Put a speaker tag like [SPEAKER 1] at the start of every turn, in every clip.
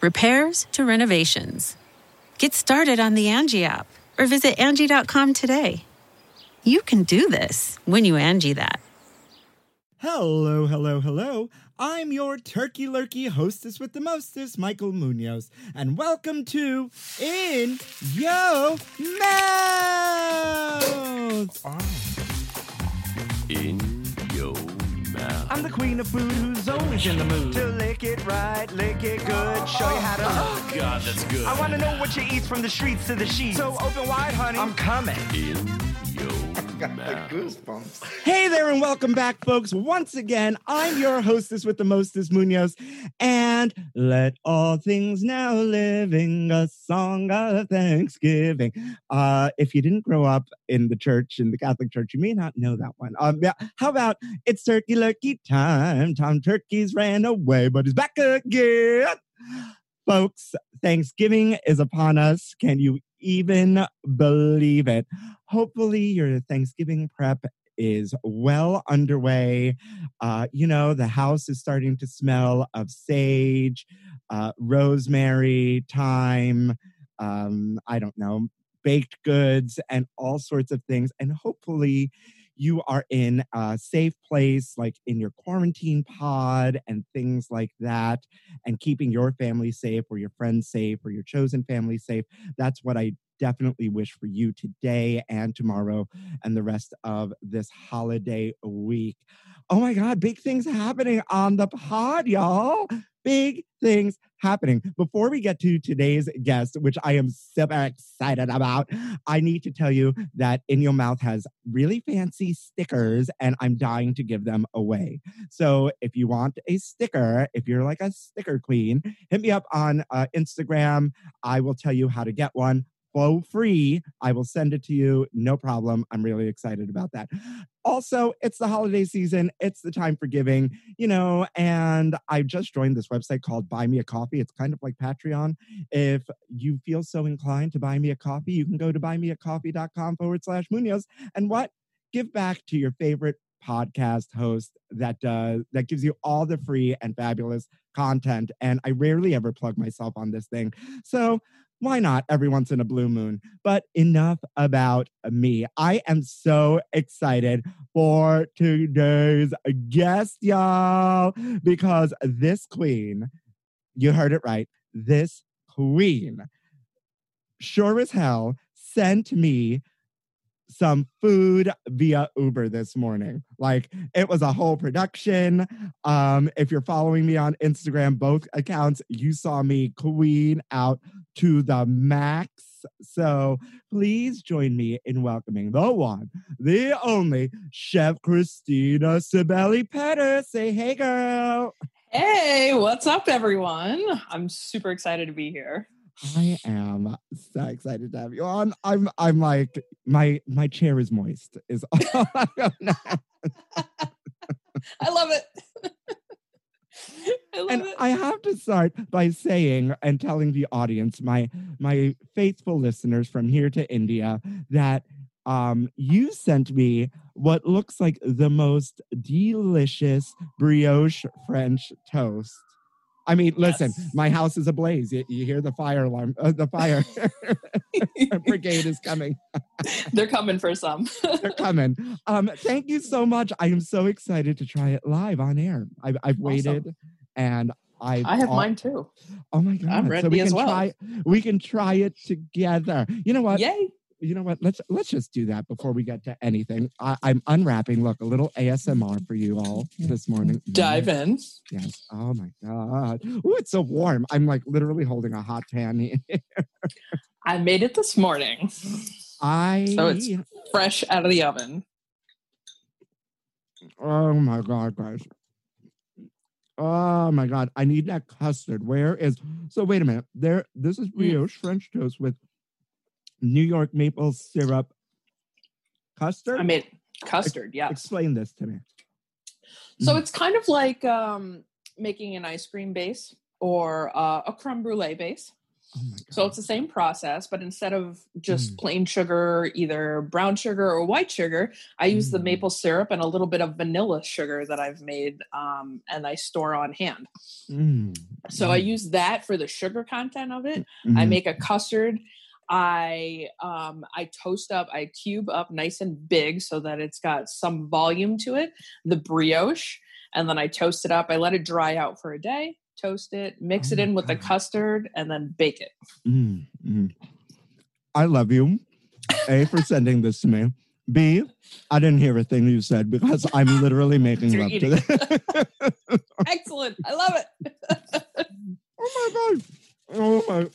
[SPEAKER 1] repairs to renovations. Get started on the Angie app or visit Angie.com today. You can do this when you Angie that.
[SPEAKER 2] Hello, hello, hello. I'm your turkey lurkey hostess with the mostest, Michael Munoz, and welcome to In Yo Mouth.
[SPEAKER 3] Oh. In Yo Mouth.
[SPEAKER 4] I'm the queen of food who's always in the mood to lick it right, lick it good, show you how to.
[SPEAKER 3] Oh, God, that's good.
[SPEAKER 4] I want to know what you eat from the streets to the sheets. So open wide, honey. I'm coming.
[SPEAKER 3] In Yo
[SPEAKER 5] got the goosebumps.
[SPEAKER 2] Hey there, and welcome back, folks. Once again, I'm your hostess with the mostest, Munoz, and let all things now living a song of thanksgiving. Uh, if you didn't grow up in the church, in the Catholic Church, you may not know that one. Um, yeah, how about it's turkey lurkey time? Tom Turkeys ran away, but he's back again. Folks, Thanksgiving is upon us. Can you even believe it? Hopefully, your Thanksgiving prep is well underway. Uh, you know, the house is starting to smell of sage, uh, rosemary, thyme, um, I don't know, baked goods, and all sorts of things. And hopefully, you are in a safe place, like in your quarantine pod and things like that, and keeping your family safe or your friends safe or your chosen family safe. That's what I definitely wish for you today and tomorrow and the rest of this holiday week. Oh my God, big things happening on the pod, y'all. Big things happening. Before we get to today's guest, which I am super excited about, I need to tell you that In Your Mouth has really fancy stickers and I'm dying to give them away. So if you want a sticker, if you're like a sticker queen, hit me up on uh, Instagram. I will tell you how to get one for free. I will send it to you. No problem. I'm really excited about that. Also, it's the holiday season. It's the time for giving, you know, and I just joined this website called Buy Me a Coffee. It's kind of like Patreon. If you feel so inclined to buy me a coffee, you can go to buymeacoffee.com forward slash Munoz. And what? Give back to your favorite podcast host that does that gives you all the free and fabulous content. And I rarely ever plug myself on this thing. So why not every once in a blue moon? But enough about me. I am so excited for today's guest, y'all, because this queen, you heard it right, this queen, sure as hell, sent me some food via Uber this morning. Like it was a whole production. Um, if you're following me on Instagram, both accounts, you saw me queen out to the max. So please join me in welcoming the one, the only Chef Krystyna Cibelli Pettus. Say hey, girl.
[SPEAKER 6] Hey, what's up, everyone? I'm super excited to be here.
[SPEAKER 2] I am so excited to have you on. I'm I'm like my my chair is moist. Is all I'm gonna
[SPEAKER 6] I love it. I
[SPEAKER 2] and
[SPEAKER 6] it.
[SPEAKER 2] I have to start by saying and telling the audience, my my faithful listeners from here to India, that um, you sent me what looks like the most delicious brioche French toast. I mean, listen,
[SPEAKER 6] Yes.
[SPEAKER 2] my house is ablaze. You, you hear the fire alarm, uh, the fire brigade is coming.
[SPEAKER 6] They're coming for some.
[SPEAKER 2] They're coming. Um, thank you so much. I am so excited to try it live on air. I've, I've waited and I
[SPEAKER 6] I have
[SPEAKER 2] all-
[SPEAKER 6] mine too.
[SPEAKER 2] Oh my god!
[SPEAKER 6] I'm
[SPEAKER 2] so
[SPEAKER 6] ready
[SPEAKER 2] we
[SPEAKER 6] as
[SPEAKER 2] can
[SPEAKER 6] well.
[SPEAKER 2] try. We can try it together. You know what?
[SPEAKER 6] Yay!
[SPEAKER 2] You know what? Let's let's just do that before we get to anything. I, I'm unwrapping. Look, a little ASMR for you all this morning.
[SPEAKER 6] Dive mm-hmm. in.
[SPEAKER 2] Yes. Oh my god. Oh, it's so warm. I'm like literally holding a hot pan. here.
[SPEAKER 6] I made it this morning,
[SPEAKER 2] I.
[SPEAKER 6] So it's- fresh out of the oven.
[SPEAKER 2] Oh my god, guys. Oh my god. I need that custard. Where is? So wait a minute. There. This is hmm. brioche French toast with New York maple syrup custard.
[SPEAKER 6] I made custard. yeah.
[SPEAKER 2] Explain this to me.
[SPEAKER 6] So
[SPEAKER 2] Mm.
[SPEAKER 6] it's kind of like um, making an ice cream base or uh, a creme brulee base.
[SPEAKER 2] Oh.
[SPEAKER 6] So it's the same process, but instead of just
[SPEAKER 2] Mm.
[SPEAKER 6] plain sugar, either brown sugar or white sugar, I use the
[SPEAKER 2] Mm.
[SPEAKER 6] maple syrup and a little bit of vanilla sugar that I've made um, and I store on hand.
[SPEAKER 2] Mm,
[SPEAKER 6] So I
[SPEAKER 2] mm,
[SPEAKER 6] use that for the sugar content of it. I
[SPEAKER 2] mm.
[SPEAKER 6] make a custard. I um I toast up, I cube up nice and big so that it's got some volume to it, the brioche, and then I toast it up. I let it dry out for a day, toast it, mix
[SPEAKER 2] Oh
[SPEAKER 6] it in with the custard, and then bake it.
[SPEAKER 2] Mm, mm. I love you. A for sending this to me. B, I didn't hear a thing you said because I'm literally making love to this.
[SPEAKER 6] Excellent. I love it.
[SPEAKER 2] oh my god. Oh my.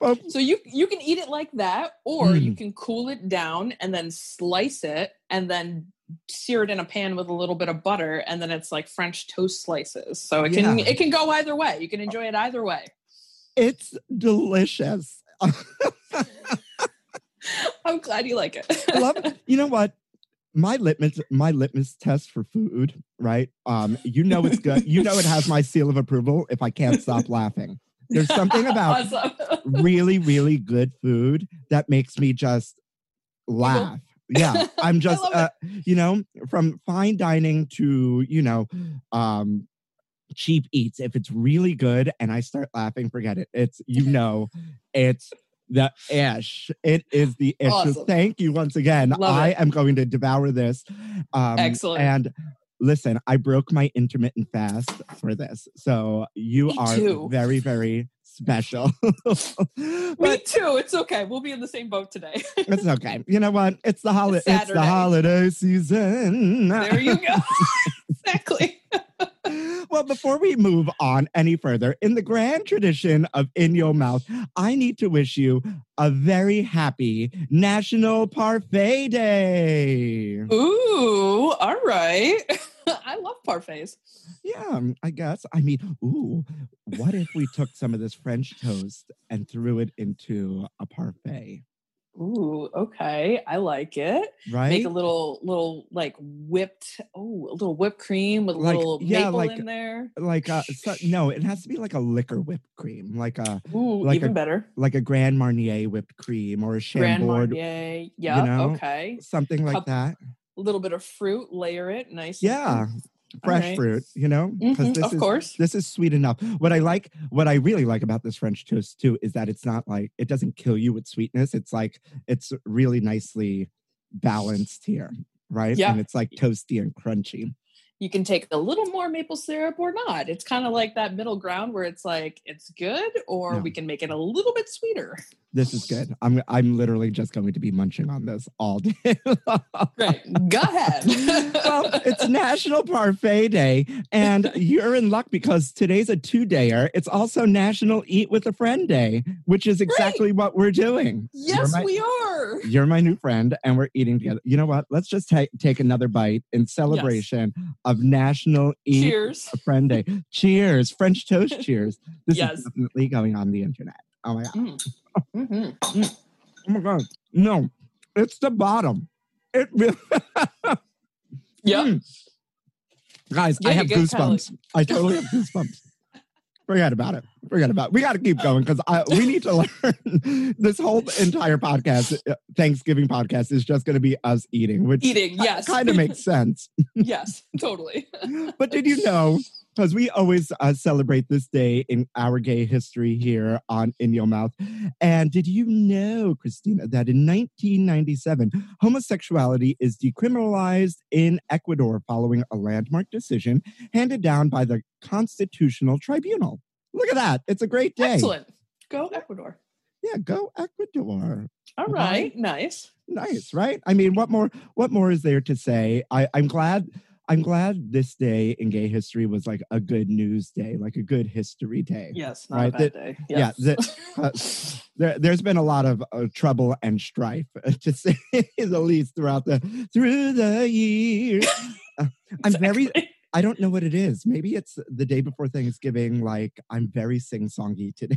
[SPEAKER 2] But
[SPEAKER 6] So you you can eat it like that, or you
[SPEAKER 2] Mm.
[SPEAKER 6] can cool it down and then slice it and then sear it in a pan with a little bit of butter, and then it's like French toast slices. So it can
[SPEAKER 2] Yeah.
[SPEAKER 6] it can go either way. You can enjoy it either way.
[SPEAKER 2] it's delicious.
[SPEAKER 6] I'm glad you like it.
[SPEAKER 2] I love it. You know what? My litmus my litmus test for food, right? Um, you know it's good. You know it has my seal of approval if I can't stop laughing. There's something about
[SPEAKER 6] Awesome.
[SPEAKER 2] really, really good food that makes me just laugh. Yeah, I'm just, uh, you know, from fine dining to, you know, um, cheap eats. If it's really good and I start laughing, forget it. It's, you know, it's the ish. It is the ish. So thank you once again.
[SPEAKER 6] Love
[SPEAKER 2] I
[SPEAKER 6] it.
[SPEAKER 2] am going to devour this. Um,
[SPEAKER 6] Excellent.
[SPEAKER 2] And listen, I broke my intermittent fast for this. So you
[SPEAKER 6] Me
[SPEAKER 2] are
[SPEAKER 6] too.
[SPEAKER 2] very, very special.
[SPEAKER 6] Me
[SPEAKER 2] but
[SPEAKER 6] too. It's okay. We'll be in the same boat today.
[SPEAKER 2] it's okay. You know what? It's the holiday. It's the holiday season.
[SPEAKER 6] there you go. exactly.
[SPEAKER 2] well, before we move on any further, in the grand tradition of In Your Mouth, I need to wish you a very happy National Parfait Day.
[SPEAKER 6] Ooh, all right. I love parfaits.
[SPEAKER 2] Yeah, um, I guess. I mean, ooh, what if we took some of this French toast and threw it into a parfait?
[SPEAKER 6] Ooh, okay. I like it.
[SPEAKER 2] Right?
[SPEAKER 6] Make a little little like whipped oh, a little whipped cream with a
[SPEAKER 2] Like,
[SPEAKER 6] little
[SPEAKER 2] yeah,
[SPEAKER 6] maple
[SPEAKER 2] like-
[SPEAKER 6] in there.
[SPEAKER 2] like uh so, no, it has to be like a liquor whipped cream, like a
[SPEAKER 6] Ooh,
[SPEAKER 2] like
[SPEAKER 6] even
[SPEAKER 2] a
[SPEAKER 6] better.
[SPEAKER 2] like a Grand Marnier whipped cream or a
[SPEAKER 6] Grand
[SPEAKER 2] Chambord,
[SPEAKER 6] Marnier. Yeah,
[SPEAKER 2] know,
[SPEAKER 6] okay.
[SPEAKER 2] something like
[SPEAKER 6] Cup-
[SPEAKER 2] that.
[SPEAKER 6] A little bit of fruit, layer it nice.
[SPEAKER 2] Yeah, fresh
[SPEAKER 6] right.
[SPEAKER 2] fruit, you know,
[SPEAKER 6] Mhm,
[SPEAKER 2] this
[SPEAKER 6] of
[SPEAKER 2] is
[SPEAKER 6] course.
[SPEAKER 2] this is sweet enough. What I like, what I really like about this French toast too, is that it's not like it doesn't kill you with sweetness. It's like it's really nicely balanced here, right?
[SPEAKER 6] Yeah.
[SPEAKER 2] and it's like toasty and crunchy.
[SPEAKER 6] You can take a little more maple syrup or not. It's kind of mm-hmm. like that middle ground where it's like it's good, or we can make it a little bit sweeter.
[SPEAKER 2] This is good. I'm I'm literally just going to be munching on this all day. long.
[SPEAKER 6] Great. Go ahead.
[SPEAKER 2] well, it's National Parfait Day, and you're in luck because today's a two dayer. It's also National Eat with a Friend Day, which is exactly what we're doing.
[SPEAKER 6] yes,
[SPEAKER 2] my,
[SPEAKER 6] we are.
[SPEAKER 2] You're my new friend, and we're eating together. You know what? Let's just ta- take another bite in celebration of National Eat
[SPEAKER 6] Cheers.
[SPEAKER 2] a Friend Day. cheers, French toast. Cheers. This
[SPEAKER 6] Yes.
[SPEAKER 2] is definitely going on the internet. Oh my god.
[SPEAKER 6] Mm. Mhm. Mm.
[SPEAKER 2] Oh my god. No, it's the bottom. It really.
[SPEAKER 6] Yeah.
[SPEAKER 2] Mm. Guys,
[SPEAKER 6] Yeah,
[SPEAKER 2] I have goosebumps. I totally have goosebumps. Forget about it. Forget about it. We got to keep going because we need to learn. this whole entire podcast, uh, Thanksgiving podcast, is just going to be us eating, which
[SPEAKER 6] Eating, yes.
[SPEAKER 2] kind of makes sense.
[SPEAKER 6] yes, totally.
[SPEAKER 2] But did you know because we always uh, celebrate this day in our gay history here on In Your Mouth. And did you know, Krystyna, that in 1997, homosexuality is decriminalized in Ecuador following a landmark decision handed down by the Constitutional Tribunal? Look at that. It's a great day.
[SPEAKER 6] Excellent. Go Ecuador.
[SPEAKER 2] Yeah, go Ecuador.
[SPEAKER 6] All
[SPEAKER 2] Right.
[SPEAKER 6] right. Nice.
[SPEAKER 2] Nice, right? I mean, what more what more is there to say? I, I'm glad I'm glad this day in gay history was like a good news day, like a good history day.
[SPEAKER 6] Yes. Not
[SPEAKER 2] Right,
[SPEAKER 6] a bad
[SPEAKER 2] that-
[SPEAKER 6] day.
[SPEAKER 2] yeah,
[SPEAKER 6] Yes.
[SPEAKER 2] Uh, there, there's been a lot of uh, trouble and strife, to say the least, throughout the through the years. Uh, I'm very. I don't know what it is. Maybe it's the day before Thanksgiving. Like I'm very sing songy today.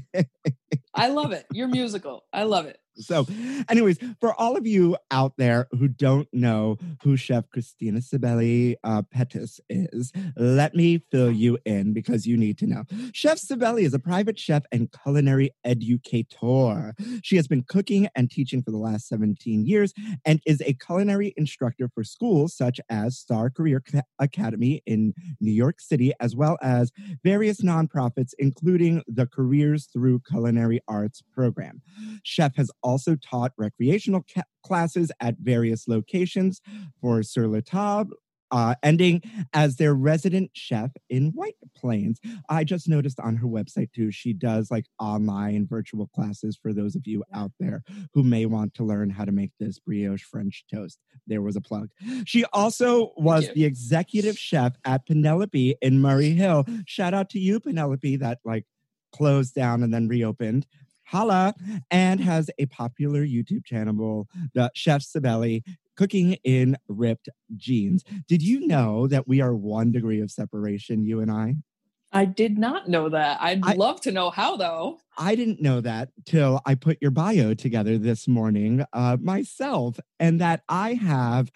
[SPEAKER 6] I love it. You're musical. I love it.
[SPEAKER 2] So, anyways, for all of you out there who don't know who Chef Krystyna Cibelli uh, Pettus is, let me fill you in because you need to know. Chef Cibelli is a private chef and culinary educator. She has been cooking and teaching for the last 17 years and is a culinary instructor for schools such as Star Career Academy in New York City, as well as various nonprofits, including the Careers Through Culinary Arts program. Chef has also taught recreational ca- classes at various locations for Sur La Table, uh, ending as their resident chef in White Plains. I just noticed on her website too, she does like online virtual classes for those of you out there who may want to learn how to make this brioche French toast. There was a plug. She also was the executive chef at Penelope in Murray Hill. Shout out to you, Penelope, that like closed down and then reopened. Holla, and has a popular YouTube channel, the Chef Cibelli, cooking in ripped jeans. Did you know that we are one degree of separation, you and I?
[SPEAKER 6] I did not know that. I'd
[SPEAKER 2] I-
[SPEAKER 6] love to know how though.
[SPEAKER 2] I didn't know that till I put your bio together this morning uh, myself, and that I have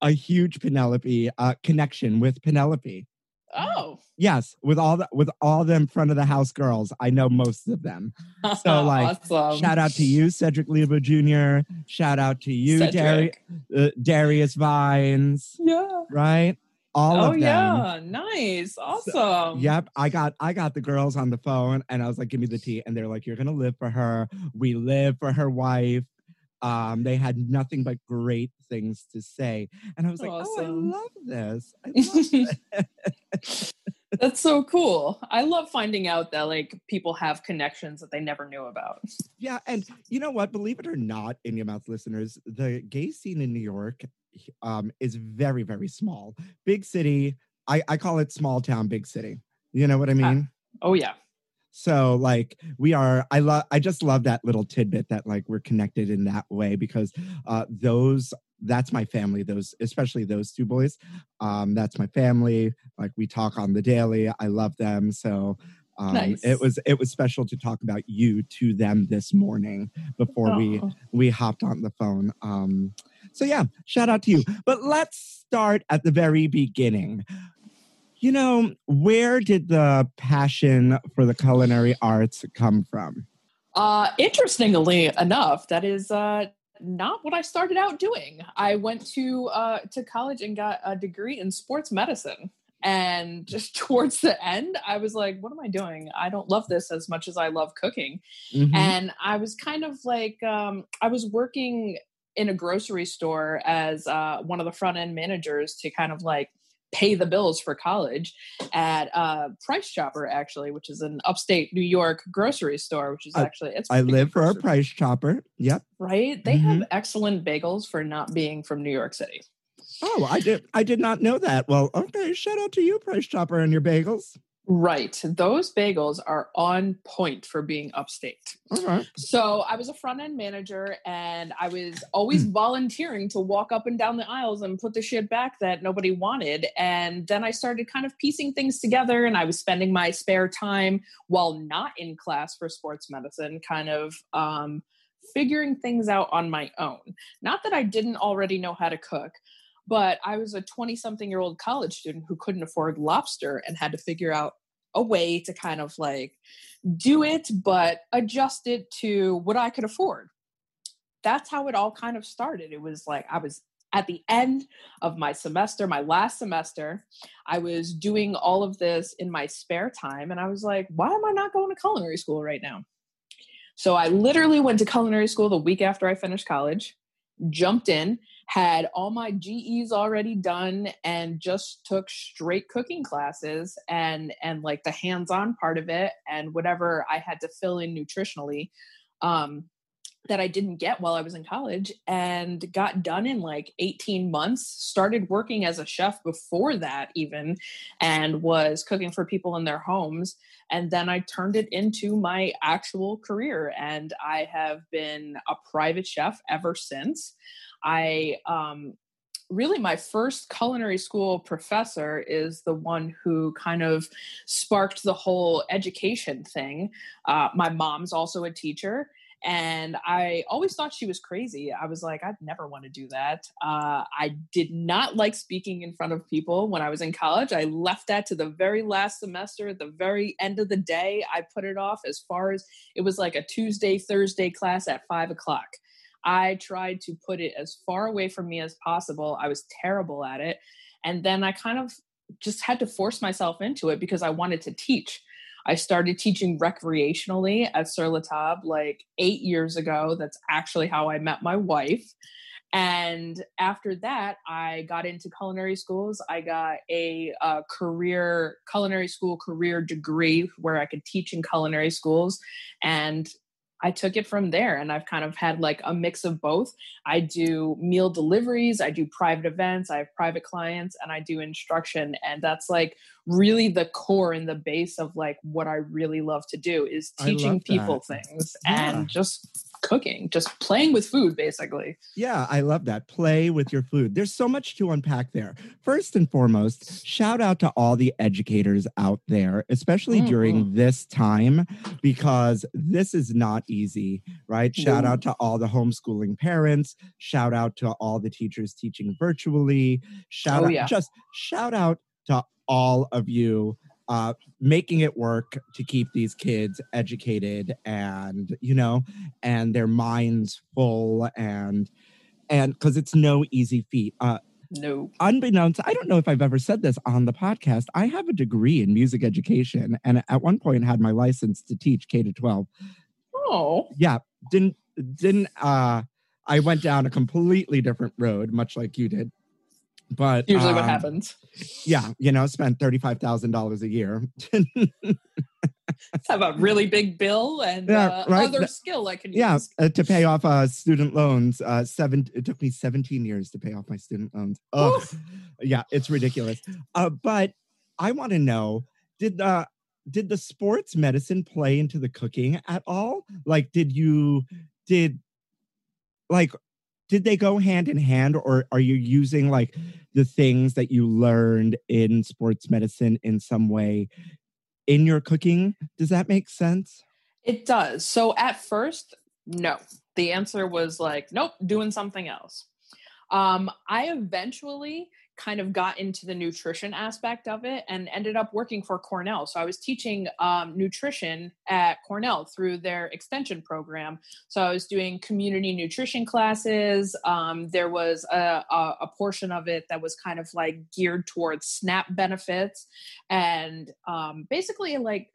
[SPEAKER 2] a huge Penelope uh, connection with Penelope.
[SPEAKER 6] Oh.
[SPEAKER 2] Yes, with all the with all them front of the house girls, I know most of them. So, like,
[SPEAKER 6] awesome.
[SPEAKER 2] Shout out to you, Cedric Lebo Jr. Shout out to you, Dari- uh, Darius Vines.
[SPEAKER 6] Yeah.
[SPEAKER 2] Right, all
[SPEAKER 6] oh
[SPEAKER 2] of them.
[SPEAKER 6] Oh yeah. Nice. Awesome.
[SPEAKER 2] Yep, I got I got the girls on the phone, and I was like, "Give me the tea," and they're like, "You're gonna live for her. We live for her wife." Um, they had nothing but great things to say, and I was like,
[SPEAKER 6] Awesome.
[SPEAKER 2] "Oh, I love this. I love this."
[SPEAKER 6] That's so cool. I love finding out that like people have connections that they never knew about.
[SPEAKER 2] Yeah, and you know what? Believe it or not, in your mouth listeners, the gay scene in New York um, is very, very small. Big city. I, I call it small town, big city. You know what I mean?
[SPEAKER 6] Oh yeah.
[SPEAKER 2] So like we are. I love. I just love that little tidbit that like we're connected in that way because uh, those. That's my family. Those, especially those two boys. Um, that's my family. Like we talk on the daily. I love them. So um,
[SPEAKER 6] Nice.
[SPEAKER 2] it was it was special to talk about you to them this morning before we we hopped on the phone. Um, so yeah, shout out to you. But let's start at the very beginning. You know, where did the passion for the culinary arts come from?
[SPEAKER 6] Uh, interestingly enough, that is uh, not what I started out doing. I went to uh, to college and got a degree in sports medicine. And just towards the end, I was like, "What am I doing? I don't love this as much as I love cooking."
[SPEAKER 2] Mhm.
[SPEAKER 6] and I was kind of like um, I was working in a grocery store as uh, one of the front end managers to kind of like pay the bills for college at uh, Price Chopper actually, which is an upstate New York grocery store, which is actually it's
[SPEAKER 2] I live for a price chopper. Yep.
[SPEAKER 6] right. They
[SPEAKER 2] Mm-hmm.
[SPEAKER 6] have excellent bagels for not being from New York City.
[SPEAKER 2] Oh, I did. I did not know that. Well, okay. Shout out to you, price chopper, and your bagels.
[SPEAKER 6] Right, those bagels are on point for being upstate.
[SPEAKER 2] Right.
[SPEAKER 6] So I was a front end manager and I was always volunteering to walk up and down the aisles and put the shit back that nobody wanted. And then I started kind of piecing things together and I was spending my spare time while not in class for sports medicine, kind of um, figuring things out on my own. Not that I didn't already know how to cook. But I was a 20 something year old college student who couldn't afford lobster and had to figure out a way to kind of like do it, but adjust it to what I could afford. That's how it all kind of started. It was like I was at the end of my semester, my last semester, I was doing all of this in my spare time. And I was like, why am I not going to culinary school right now? So I literally went to culinary school the week after I finished college, jumped in, had all my GEs already done and just took straight cooking classes and and like the hands-on part of it and whatever I had to fill in nutritionally. Um, that I didn't get while I was in college and got done in like 18 months. Started working as a chef before that, even, and was cooking for people in their homes. And then I turned it into my actual career. And I have been a private chef ever since. I, um, really my first culinary school professor is the one who kind of sparked the whole education thing. Uh, my mom's also a teacher and I always thought she was crazy. I was like, I'd never want to do that. Uh, I did not like speaking in front of people when I was in college. I left that to the very last semester, at the very end of the day. I put it off as far as it was like a Tuesday, Thursday class at five o'clock. I tried to put it as far away from me as possible. I was terrible at it. And then I kind of just had to force myself into it because I wanted to teach. I started teaching recreationally at Sur La Table like eight years ago. That's actually how I met my wife. And after that, I got into culinary schools. I got a, a career culinary school career degree where I could teach in culinary schools. And I took it from there and I've kind of had like a mix of both. I do meal deliveries, I do private events, I have private clients, and I do instruction. And that's like really the core and the base of like what I really love to do is teaching people things yeah. and just cooking, just playing with food, basically.
[SPEAKER 2] Yeah, I love that. Play with your food. There's so much to unpack there. First and foremost, shout out to all the educators out there, especially mm-hmm. during this time, because this is not easy, right? Shout out to all the homeschooling parents. Shout out to all the teachers teaching virtually. Shout oh, out, yeah. just shout out to all of you uh, making it work to keep these kids educated and you know and their minds full and and because it's no easy feat. Uh
[SPEAKER 6] no
[SPEAKER 2] unbeknownst i don't know if i've ever said this on the podcast i have a degree in music education and at one point had my license to teach k to 12
[SPEAKER 6] oh.
[SPEAKER 2] Yeah didn't didn't uh i went down a completely different road much like you did but
[SPEAKER 6] usually um, what happens.
[SPEAKER 2] yeah you know spent $35000 a year.
[SPEAKER 6] Have a really big bill and yeah, uh, right? other skill i can
[SPEAKER 2] yeah, use. uh, to pay off uh, student loans uh, seven it took me 17 years to pay off my student loans. Oh yeah it's ridiculous. Uh, but i want to know did the did the sports medicine play into the cooking at all? Like did you did like did they go hand in hand or are you using like the things that you learned in sports medicine in some way in your cooking? Does that make sense?
[SPEAKER 6] It does. So at first no. The answer was like nope doing something else. Um, i eventually kind of got into the nutrition aspect of it and ended up working for Cornell. So I was teaching um, nutrition at Cornell through their extension program. So I was doing community nutrition classes. Um, there was a, a, a, portion of it that was kind of like geared towards SNAP benefits and um, basically like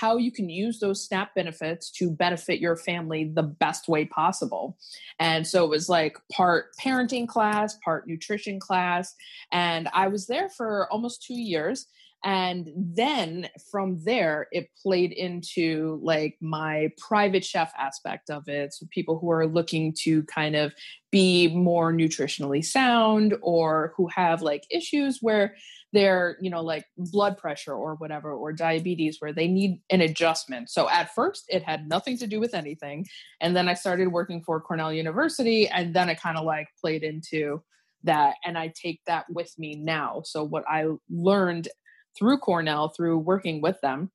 [SPEAKER 6] how you can use those SNAP benefits to benefit your family the best way possible. And so it was like part parenting class, part nutrition class. And I was there for almost two years. And then from there, it played into like my private chef aspect of it. So people who are looking to kind of be more nutritionally sound or who have like issues where they're you know like blood pressure or whatever or diabetes where they need an adjustment. So at first it had nothing to do with anything. And then i started working for cornell university and then it kind of like played into that. And i take that with me now. So what i learned through cornell through working with them.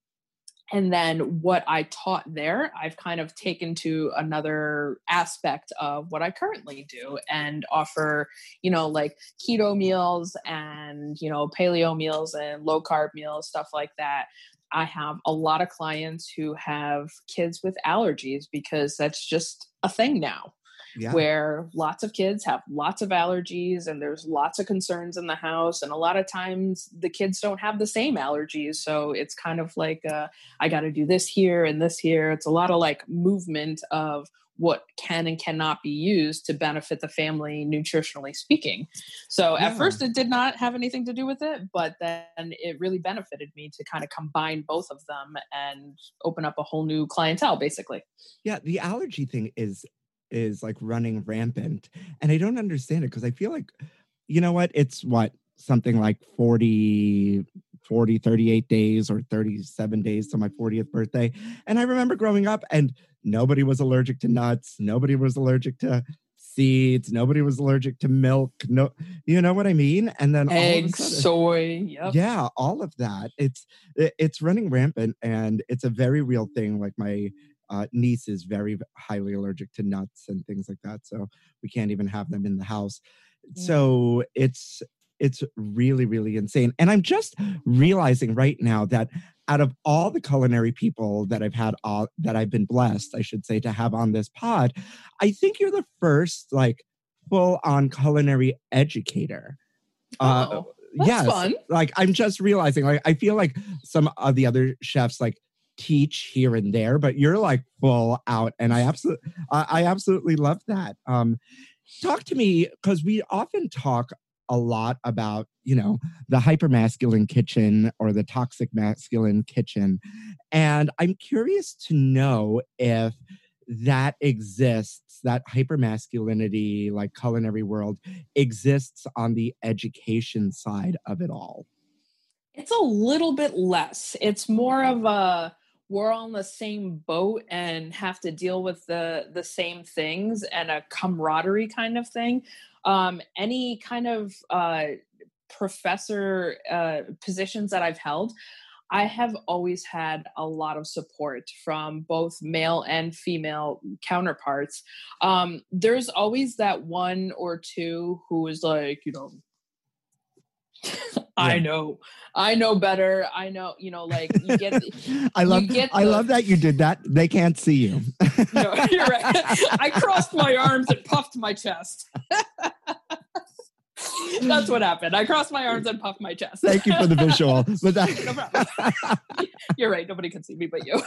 [SPEAKER 6] And then what i taught there i've kind of taken to another aspect of what i currently do and offer you know like keto meals and you know paleo meals and low carb meals stuff like that. I have a lot of clients who have kids with allergies because that's just a thing now
[SPEAKER 2] Yeah.
[SPEAKER 6] where lots of kids have lots of allergies and there's lots of concerns in the house. And a lot of times the kids don't have the same allergies. So it's kind of like uh, i got to do this here and this here. It's a lot of like movement of what can and cannot be used to benefit the family nutritionally speaking. So
[SPEAKER 2] Yeah.
[SPEAKER 6] at first it did not have anything to do with it but then it really benefited me to kind of combine both of them and open up a whole new clientele basically.
[SPEAKER 2] Yeah, the allergy thing is is like running rampant. And I don't understand it because I feel like, you know what? It's what something like 40, 40, 38 days or 37 days to my 40th birthday. And I remember growing up and nobody was allergic to nuts, nobody was allergic to seeds, nobody was allergic to milk. No, you know what I mean? And then
[SPEAKER 6] eggs
[SPEAKER 2] sudden-
[SPEAKER 6] soy yep.
[SPEAKER 2] yeah all of that it's it's running rampant and it's a very real thing like my uh, niece is very highly allergic to nuts and things like that so we can't even have them in the house
[SPEAKER 6] Yeah.
[SPEAKER 2] so it's it's really really insane and i'm just realizing right now that out of all the culinary people that i've had all that i've been blessed i should say to have on this pod i think you're the first like full on culinary educator uh,
[SPEAKER 6] Oh, that's
[SPEAKER 2] yes
[SPEAKER 6] fun.
[SPEAKER 2] like i'm just realizing like i feel like some of the other chefs like teach here and there but you're like full out and i absolutely i, I absolutely love that um talk to me because we often talk a lot about you know the hypermasculine kitchen or the toxic masculine kitchen and i'm curious to know if that exists that hypermasculinity like culinary world exists on the education side of it all
[SPEAKER 6] It's a little bit less. It's more of a we're on the same boat and have to deal with the the same things and a camaraderie kind of thing. Um, any kind of uh, professor uh, positions that I've held, I have always had a lot of support from both male and female counterparts. Um, there's always that one or two who is like, you know, I
[SPEAKER 2] Yeah.
[SPEAKER 6] know, I know better. I know, you know, like you get.
[SPEAKER 2] i love
[SPEAKER 6] get
[SPEAKER 2] i
[SPEAKER 6] the-
[SPEAKER 2] love that you did that they can't see you
[SPEAKER 6] no, you're right. I crossed my arms and puffed my chest. That's what happened. I crossed my arms and puffed my chest.
[SPEAKER 2] thank you for the visual but that
[SPEAKER 6] problem. You're right. Nobody can see me but you.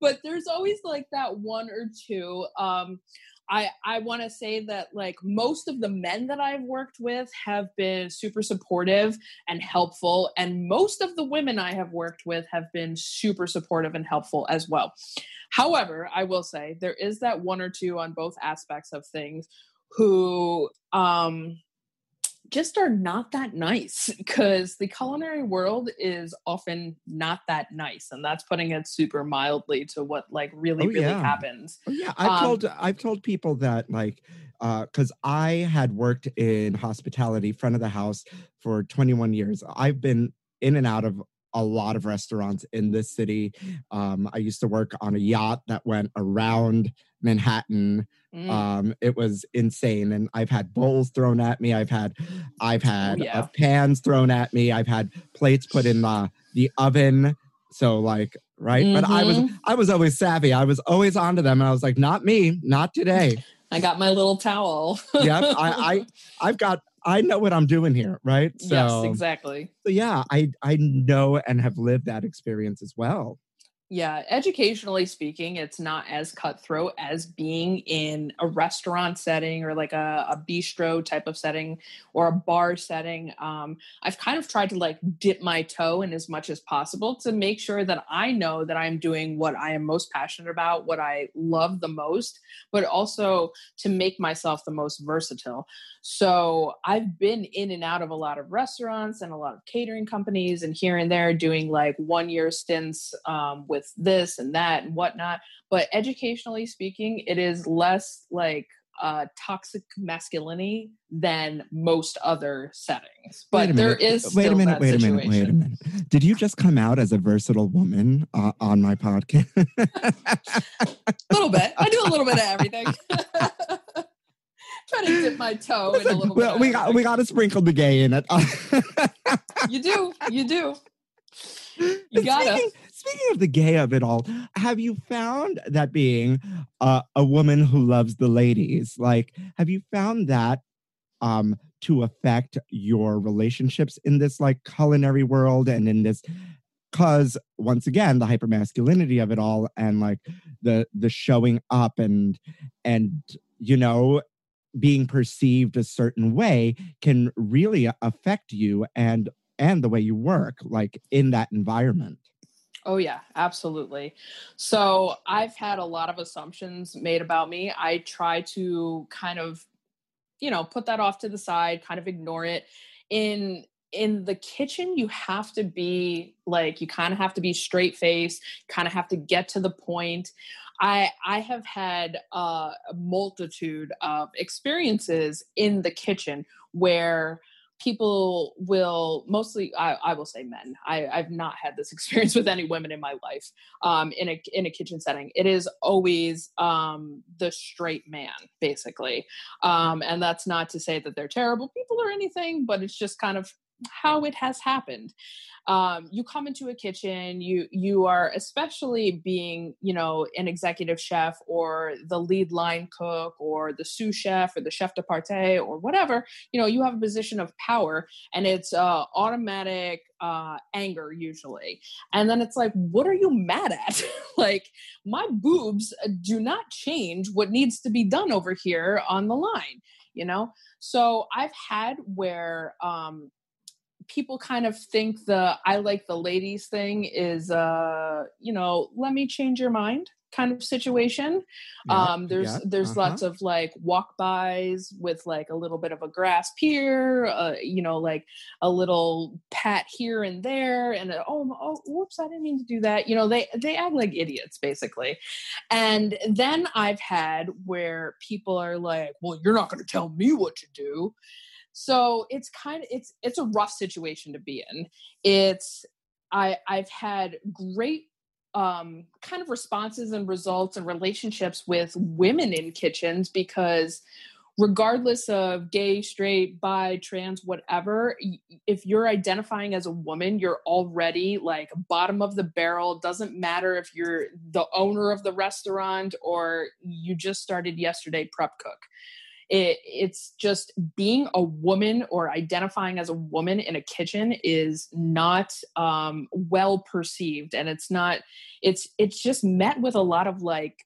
[SPEAKER 6] but there's always like that one or two. Um, I I want to say that like most of the men that I've worked with have been super supportive and helpful, and most of the women I have worked with have been super supportive and helpful as well. However, I will say there is that one or two on both aspects of things who um just are not that nice because the culinary world is often not that nice and that's putting it super mildly to what like really
[SPEAKER 2] Oh,
[SPEAKER 6] really
[SPEAKER 2] yeah.
[SPEAKER 6] happens
[SPEAKER 2] Oh, yeah, I've
[SPEAKER 6] Um,
[SPEAKER 2] told I've told people that like because I had worked in hospitality, front of the house for 21 years. I've been in and out of a lot of restaurants in this city. Um, I used to work on a yacht that went around Manhattan.
[SPEAKER 6] Mm.
[SPEAKER 2] Um, it was insane, and I've had bowls thrown at me. I've had, I've had
[SPEAKER 6] Oh, yeah.
[SPEAKER 2] uh, pans thrown at me. I've had plates put in the the oven. So like right, but I was
[SPEAKER 6] Mhm.
[SPEAKER 2] I was always savvy. I was always onto them, and I was like, not me, not today.
[SPEAKER 6] i got my little towel
[SPEAKER 2] yep, I, I I've got I know what I'm doing here, right? So,
[SPEAKER 6] yes exactly
[SPEAKER 2] so yeah, I I know and have lived that experience as well.
[SPEAKER 6] Yeah, educationally speaking, it's not as cutthroat as being in a restaurant setting or like a, a bistro type of setting or a bar setting. Um, I've kind of tried to like dip my toe in as much as possible to make sure that I know that I'm doing what I am most passionate about, what I love the most, but also to make myself the most versatile. So I've been in and out of a lot of restaurants and a lot of catering companies and here and there doing like one year stints um, with this and that and whatnot. But educationally speaking, it is less like uh, toxic masculinity than most other settings. But there is
[SPEAKER 2] wait a minute, wait a minute, wait a minute. Did you just come out as a versatile woman uh, on my podcast?
[SPEAKER 6] A little bit. I do a little bit of everything. Try to dip my toe in a little bit.
[SPEAKER 2] well, we got
[SPEAKER 6] everything.
[SPEAKER 2] we got to sprinkle the gay in it.
[SPEAKER 6] You do. You do. You gotta.
[SPEAKER 2] Speaking, speaking of the gay of it all, have you found that being uh, a woman who loves the ladies. Like, have you found that um, to affect your relationships in this like culinary world and in this? Because once again, the hypermasculinity of it all, and like the the showing up and and you know being perceived a certain way can really affect you and and the way you work like in that environment
[SPEAKER 6] Oh, yeah, absolutely. So I've had a lot of assumptions made about me. I try to kind of, you know, put that off to the side, kind of ignore it. In in the kitchen, you have to be like, you kind of have to be straight face, kind of have to get to the point. I I have had uh, a multitude of experiences in the kitchen where people will mostly I, I will say men. I, i've not had this experience with any women in my life um, in a in a kitchen setting. It is always um, the straight man basically. Um, and that's not to say that they're terrible people or anything but it's just kind of how it has happened. Um, you come into a kitchen you you are especially being you know an executive chef or the lead line cook or the sous chef or the chef de partie or whatever you know you have a position of power and it's uh, automatic uh, anger usually. And then it's like what are you mad at? Like my boobs do not change what needs to be done over here on the line you know? So i've had where um people kind of think the I like the ladies thing is uh you know let me change your mind kind of situation. Yeah, um there's yeah, there's uh-huh. lots of like walk bys with like a little bit of a grasp here uh, you know like a little pat here and there and a, oh, oh whoops i didn't mean to do that. You know they they act like idiots basically. And then i've had where people are like well you're not going to tell me what to do so it's kind of it's it's a rough situation to be in. It's i i've had great um kind of responses and results and relationships with women in kitchens because regardless of gay straight bi trans whatever if you're identifying as a woman you're already like bottom of the barrel. Doesn't matter if you're the owner of the restaurant or you just started yesterday prep cook it, it's just being a woman or identifying as a woman in a kitchen is not um, well perceived, and it's not. It's it's just met with a lot of like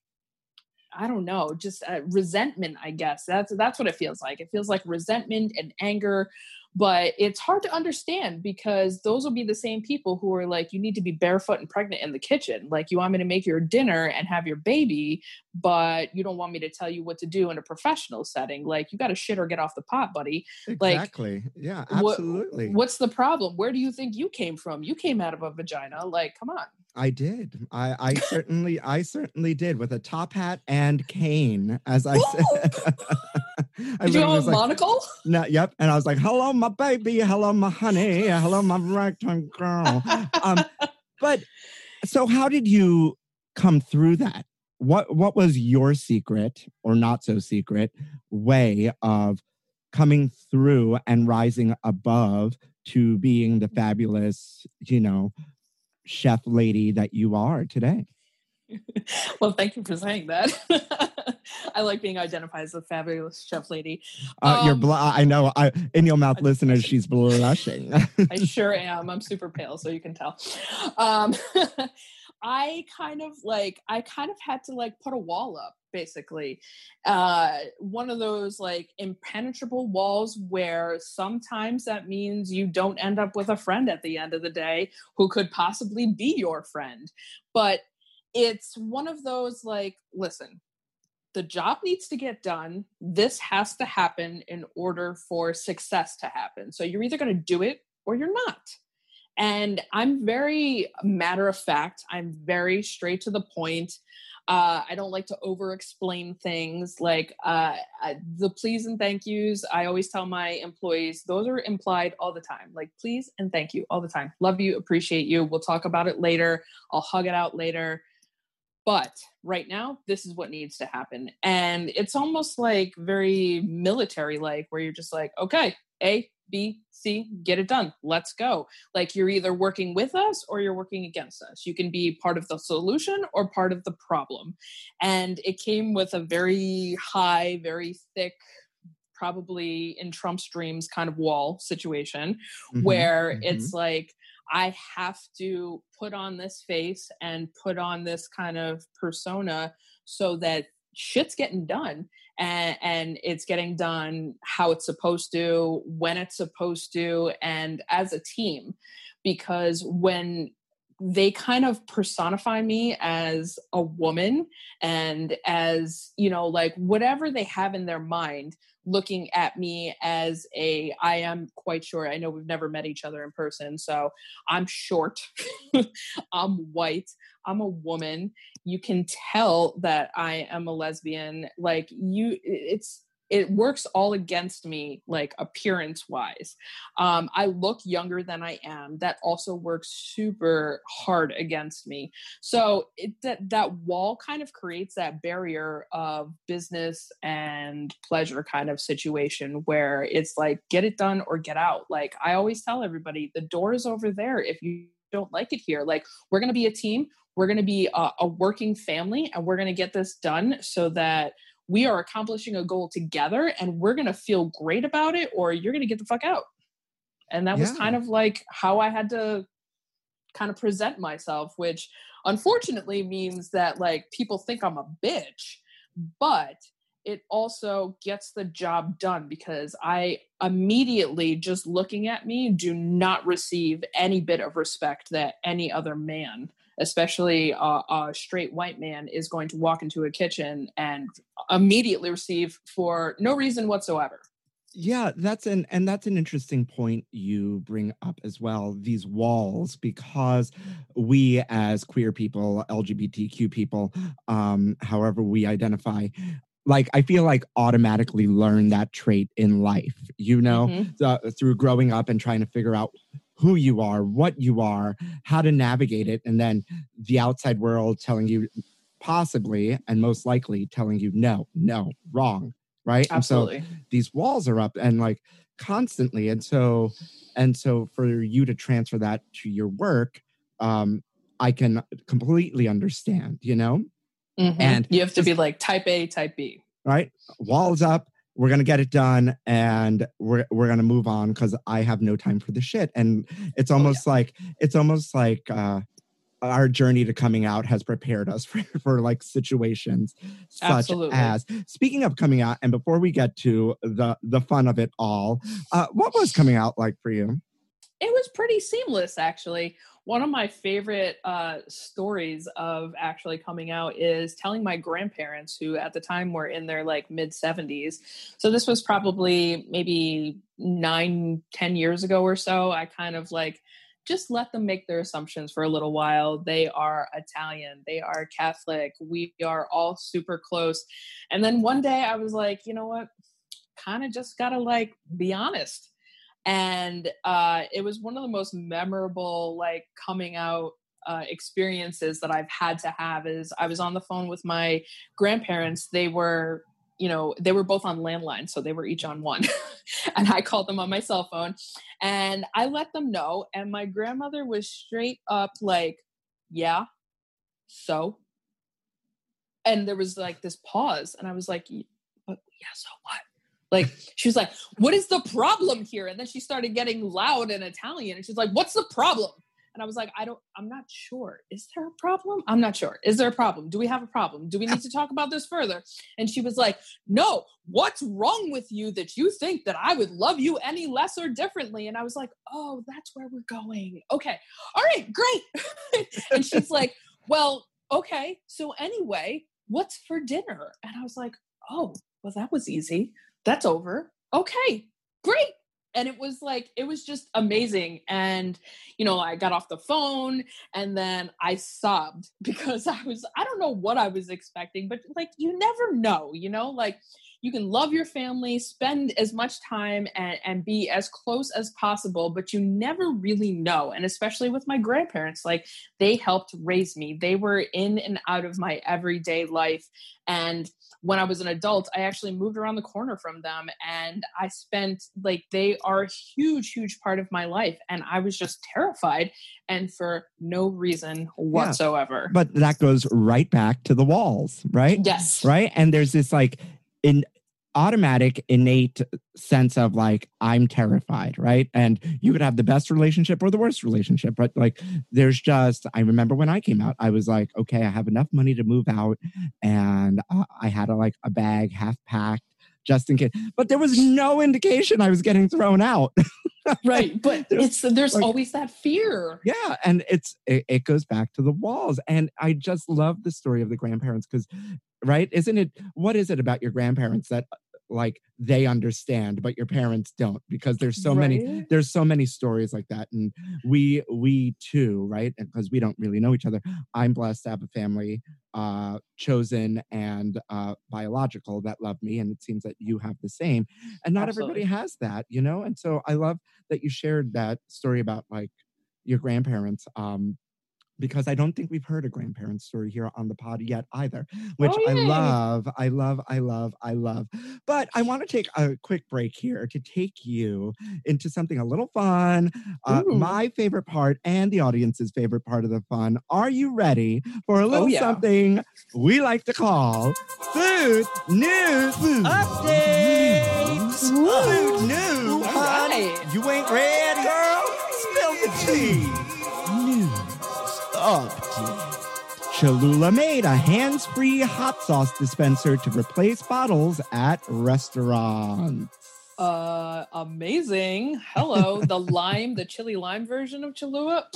[SPEAKER 6] I don't know, just uh, resentment. I guess that's that's what it feels like. It feels like resentment and anger but it's hard to understand because those will be the same people who are like you need to be barefoot and pregnant in the kitchen. Like you want me to make your dinner and have your baby but you don't want me to tell you what to do in a professional setting. Like you got to shit or get off the pot buddy.
[SPEAKER 2] Exactly. Like, yeah absolutely.
[SPEAKER 6] what, what's the problem? Where do you think you came from? You came out of a vagina. Like come on.
[SPEAKER 2] I did. I, I certainly, I certainly did with a top hat and cane, as I said.
[SPEAKER 6] Did you have a like, monocle?
[SPEAKER 2] No, yep. And I was like, "Hello, my baby. Hello, my honey. Hello, my ragtime girl." um, but so, how did you come through that? What What was your secret, or not so secret, way of coming through and rising above to being the fabulous, you know, chef lady that you are today.
[SPEAKER 6] well, thank you for saying that. I like being identified as a fabulous chef lady.
[SPEAKER 2] Uh, um, you're bl- I know. I in your mouth, listeners, she's blushing.
[SPEAKER 6] I sure am. I'm super pale, so you can tell. Um, I kind of like. I kind of had to like put a wall up basically uh one of those like impenetrable walls where sometimes that means you don't end up with a friend at the end of the day who could possibly be your friend but it's one of those like listen the job needs to get done this has to happen in order for success to happen so you're either going to do it or you're not and i'm very matter of fact i'm very straight to the point uh, I don't like to over explain things like uh, the please and thank yous. I always tell my employees those are implied all the time. Like please and thank you all the time. Love you, appreciate you. We'll talk about it later. I'll hug it out later. But right now, this is what needs to happen. And it's almost like very military like, where you're just like, okay, A, B, C, get it done. Let's go. Like you're either working with us or you're working against us. You can be part of the solution or part of the problem. And it came with a very high, very thick, probably in Trump's dreams kind of wall situation
[SPEAKER 2] Mhm,
[SPEAKER 6] where
[SPEAKER 2] mhm.
[SPEAKER 6] it's like, I have to put on this face and put on this kind of persona so that shit's getting done and, and it's getting done how it's supposed to, when it's supposed to, and as a team. Because when they kind of personify me as a woman and as, you know, like whatever they have in their mind, looking at me as a i am quite sure i know we've never met each other in person so i'm short. I'm white. I'm a woman. You can tell that i am a lesbian. Like you it's it works all against me like appearance wise um, i look younger than i am. That also works super hard against me. So it, that that wall kind of creates that barrier of business and pleasure kind of situation where it's like get it done or get out. Like i always tell everybody the door is over there if you don't like it here. Like we're going to be a team. We're going to be a, a working family and we're going to get this done so that we are accomplishing a goal together and we're going to feel great about it or you're going to get the fuck out. And that was kind of like how i had to kind of present myself which unfortunately means that like people think i'm a bitch but it also gets the job done because i immediately just looking at me do not receive any bit of respect that any other man especially a, a straight white man is going to walk into a kitchen and immediately receive for no reason whatsoever
[SPEAKER 2] Yeah, that's an and that's an interesting point you bring up as well. These walls, because we as queer people, LGBTQ people, um, however we identify, like I feel like automatically learn that trait in life. You know,
[SPEAKER 6] Mhm.
[SPEAKER 2] uh, through growing up and trying to figure out who you are, what you are, how to navigate it, and then the outside world telling you possibly and most likely telling you no, no, wrong, right? And so
[SPEAKER 6] absolutely
[SPEAKER 2] these walls are up and like constantly and so and so for you to transfer that to your work um i can completely understand you know
[SPEAKER 6] Mhm.
[SPEAKER 2] and
[SPEAKER 6] you have to be like type a type b
[SPEAKER 2] right walls up we're gonna get it done and we're we're gonna move on because i have no time for the shit. And it's almost like it's almost like uh our journey to coming out has prepared us for, for like situations such
[SPEAKER 6] Absolutely.
[SPEAKER 2] as speaking of coming out and before we get to the the fun of it all uh what was coming out like for you?
[SPEAKER 6] It was pretty seamless actually one of my favorite uh, stories of actually coming out is telling my grandparents who at the time were in their like mid 70s so this was probably maybe nine ten years ago or so. I kind of like just let them make their assumptions for a little while. They are italian. They are catholic. We are all super close. And then one day i was like you know what? Kind of just gotta like be honest and uh, it was one of the most memorable like coming out uh, experiences that I've had to have. Is I was on the phone with my grandparents. They were, you know, they were both on landline, so they were each on one, and I called them on my cell phone, and I let them know. And my grandmother was straight up like, "Yeah, so." And there was like this pause, and I was like, "But yeah, so what?" Like she was like, "What is the problem here?" And then she started getting loud in Italian, and she's like, "What's the problem?" And I was like, "I don't. I'm not sure. Is there a problem? I'm not sure. Is there a problem? Do we have a problem? Do we need to talk about this further?" And she was like, "No. What's wrong with you that you think that I would love you any less or differently?" And I was like, "Oh, that's where we're going. Okay, all right, great." and she's like, "Well, okay. So anyway, what's for dinner?" And I was like, "Oh, well, that was easy." That's over. Okay, great. And it was like, it was just amazing. And, you know, I got off the phone and then I sobbed because I was, I don't know what I was expecting, but like, you never know, you know, like you can love your family, spend as much time and, and be as close as possible, but you never really know. And especially with my grandparents, like they helped raise me. They were in and out of my everyday life. And when I was an adult, I actually moved around the corner from them and I spent like they are a huge, huge part of my life. And I was just terrified and for no reason whatsoever.
[SPEAKER 2] But that goes right back to the walls, right?
[SPEAKER 6] yes.
[SPEAKER 2] Right. And there's this like in automatic innate sense of like i'm terrified right? And you could have the best relationship or the worst relationship but like there's just i remember when i came out i was like okay i have enough money to move out and uh, i had a, like a bag half packed just in case but there was no indication i was getting thrown out
[SPEAKER 6] Right. But it's there's
[SPEAKER 2] like-
[SPEAKER 6] always that fear.
[SPEAKER 2] yeah and it's it, it goes back to the walls and i just love the story of the grandparents because right isn't it what is it about your grandparents that like they understand but your parents don't because there's so many there's so many stories like that and we we too right? Because we don't really know each other i'm blessed to have a family uh chosen and uh biological that love me and it seems that you have the same and not everybody has that you know? And so i love that you shared that story about like your grandparents um because I don't think we've heard a grandparent story here on the pod yet either, which
[SPEAKER 6] Oh,
[SPEAKER 2] I love, I love, I love, I love. But I want to take a quick break here to take you into something a little fun, uh, my favorite part and the audience's favorite part of the fun. Are you ready for a little
[SPEAKER 6] Oh, yeah.
[SPEAKER 2] something we like to call food news updates? Food news,
[SPEAKER 6] right.
[SPEAKER 2] You ain't ready, girl? Spill the tea. Update. Cholula made a hands-free hot sauce dispenser to replace bottles at restaurants.
[SPEAKER 6] Uh amazing. Hello. the lime, the chili lime version of Cholula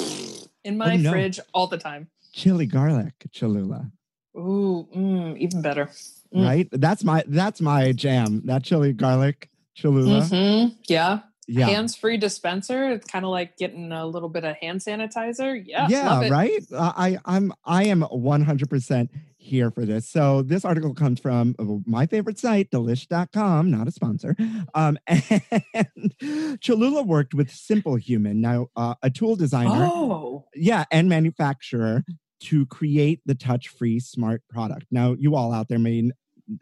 [SPEAKER 6] in my
[SPEAKER 2] Oh, no.
[SPEAKER 6] fridge all the time.
[SPEAKER 2] Chili garlic Cholula,
[SPEAKER 6] Ooh, mm, even better. Mm.
[SPEAKER 2] right? That's my that's my jam. That chili garlic Cholula.
[SPEAKER 6] Mhm. Yeah.
[SPEAKER 2] Yeah.
[SPEAKER 6] Hands-free dispenser. It's kind of like getting a little bit of hand sanitizer. Yeah.
[SPEAKER 2] yeah, right. Uh, I I'm I am 100% here for this. So this article comes from uh, my favorite site, delish.com, not a sponsor. Um, and Cholula worked with Simple Human, now uh, a tool designer,
[SPEAKER 6] Oh.
[SPEAKER 2] yeah, and manufacturer to create the touch-free smart product. Now, you all out there may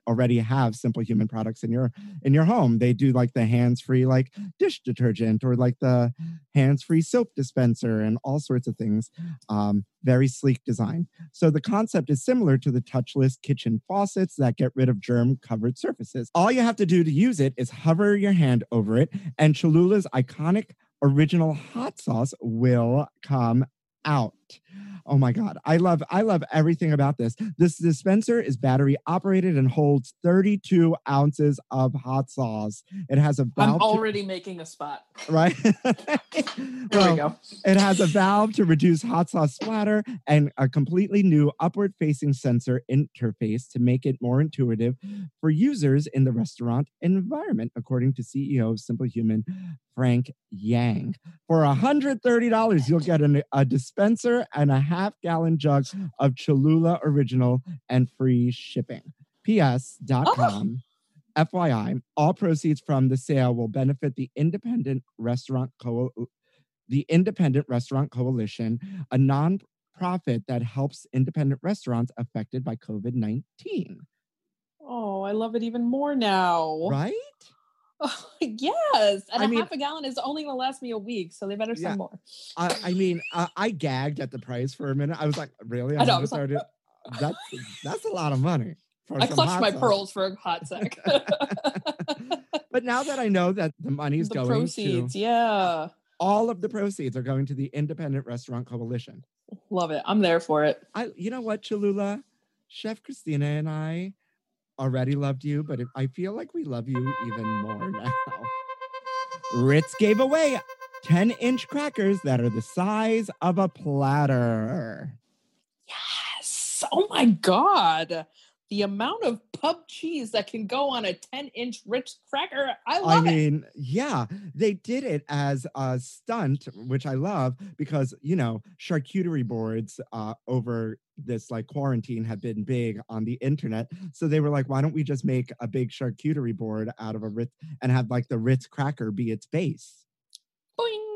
[SPEAKER 2] already have simple human products in your in your home. They do like the hands-free like dish detergent or like the hands-free soap dispenser and all sorts of things um, very sleek design. So the concept is similar to the touchless kitchen faucets that get rid of germ covered surfaces. All you have to do to use it is hover your hand over it and cholula's iconic original hot sauce will come out. Oh my god, I love I love everything about this. This dispenser is battery operated and holds 32 ounces of hot sauce. It has a
[SPEAKER 6] I'm
[SPEAKER 2] valve, to-
[SPEAKER 6] already making a spot.
[SPEAKER 2] right?
[SPEAKER 6] There we go.
[SPEAKER 2] It has a valve to reduce hot sauce splatter and a completely new upward facing sensor interface to make it more intuitive for users in the restaurant environment, according to CEO of Simple Human, Frank Yang. For $130, you'll get an, a dispenser and a half gallon jug of Cholula Original and free shipping. PS.com. Oh. FYI, all proceeds from the sale will benefit the Independent Restaurant Co- the Independent Restaurant Coalition, a nonprofit that helps independent restaurants affected by COVID 19.
[SPEAKER 6] Oh, I love it even more now.
[SPEAKER 2] Right?
[SPEAKER 6] Oh, yes. And
[SPEAKER 2] I
[SPEAKER 6] a
[SPEAKER 2] mean-
[SPEAKER 6] half a gallon is only going to last me a week, so they better send
[SPEAKER 2] Yeah.
[SPEAKER 6] more.
[SPEAKER 2] I, I mean, uh, I gagged at the price for a minute. I was like, really?
[SPEAKER 6] I know, I
[SPEAKER 2] $130?
[SPEAKER 6] was like,
[SPEAKER 2] that's, that's a lot of money. For
[SPEAKER 6] I clutched my
[SPEAKER 2] sauce.
[SPEAKER 6] pearls for a hot sec.
[SPEAKER 2] but now that I know that the money's
[SPEAKER 6] the
[SPEAKER 2] going
[SPEAKER 6] proceeds,
[SPEAKER 2] to
[SPEAKER 6] yeah.
[SPEAKER 2] all of the proceeds are going to the Independent Restaurant Coalition.
[SPEAKER 6] Love it. I'm there for it.
[SPEAKER 2] I, you know what, Cholula, Chef Krystyna and I already loved you, but I feel like we love you even more now. Ritz gave away 10 inch crackers that are the size of a platter.
[SPEAKER 6] Yes. Oh my God. The amount of pub cheese that can go on a 10 inch Ritz cracker. I
[SPEAKER 2] I
[SPEAKER 6] love it.
[SPEAKER 2] mean, yeah, they did it as a stunt, which I love because, you know, charcuterie boards uh, over this like quarantine had been big on the internet. So they were like, why don't we just make a big charcuterie board out of a Ritz and have like the Ritz cracker be its base?
[SPEAKER 6] Boing.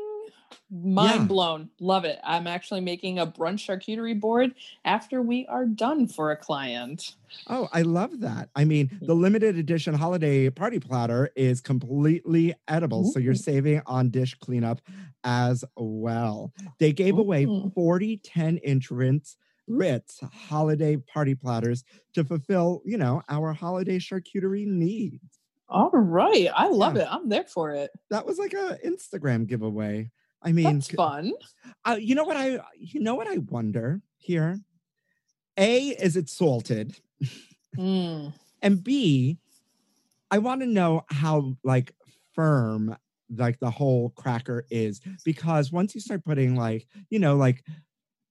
[SPEAKER 6] Mind
[SPEAKER 2] Yeah.
[SPEAKER 6] blown. Love it. I'm actually making a brunch charcuterie board after we are done for a client.
[SPEAKER 2] Oh, I love that. I mean, the mm-hmm. limited edition holiday party platter is completely edible. So you're saving on dish cleanup as well. They gave away
[SPEAKER 6] Ooh.
[SPEAKER 2] 40 10 inch Ritz, Ritz holiday party platters to fulfill, you know, our holiday charcuterie needs.
[SPEAKER 6] All right. I love
[SPEAKER 2] Yeah.
[SPEAKER 6] it. I'm there for it.
[SPEAKER 2] That was like a Instagram giveaway. I mean,
[SPEAKER 6] That's fun.
[SPEAKER 2] uh, you know what I you know what I wonder here? A is it salted?
[SPEAKER 6] Mm.
[SPEAKER 2] and b i want to know how like firm like the whole cracker is because once you start putting like you know like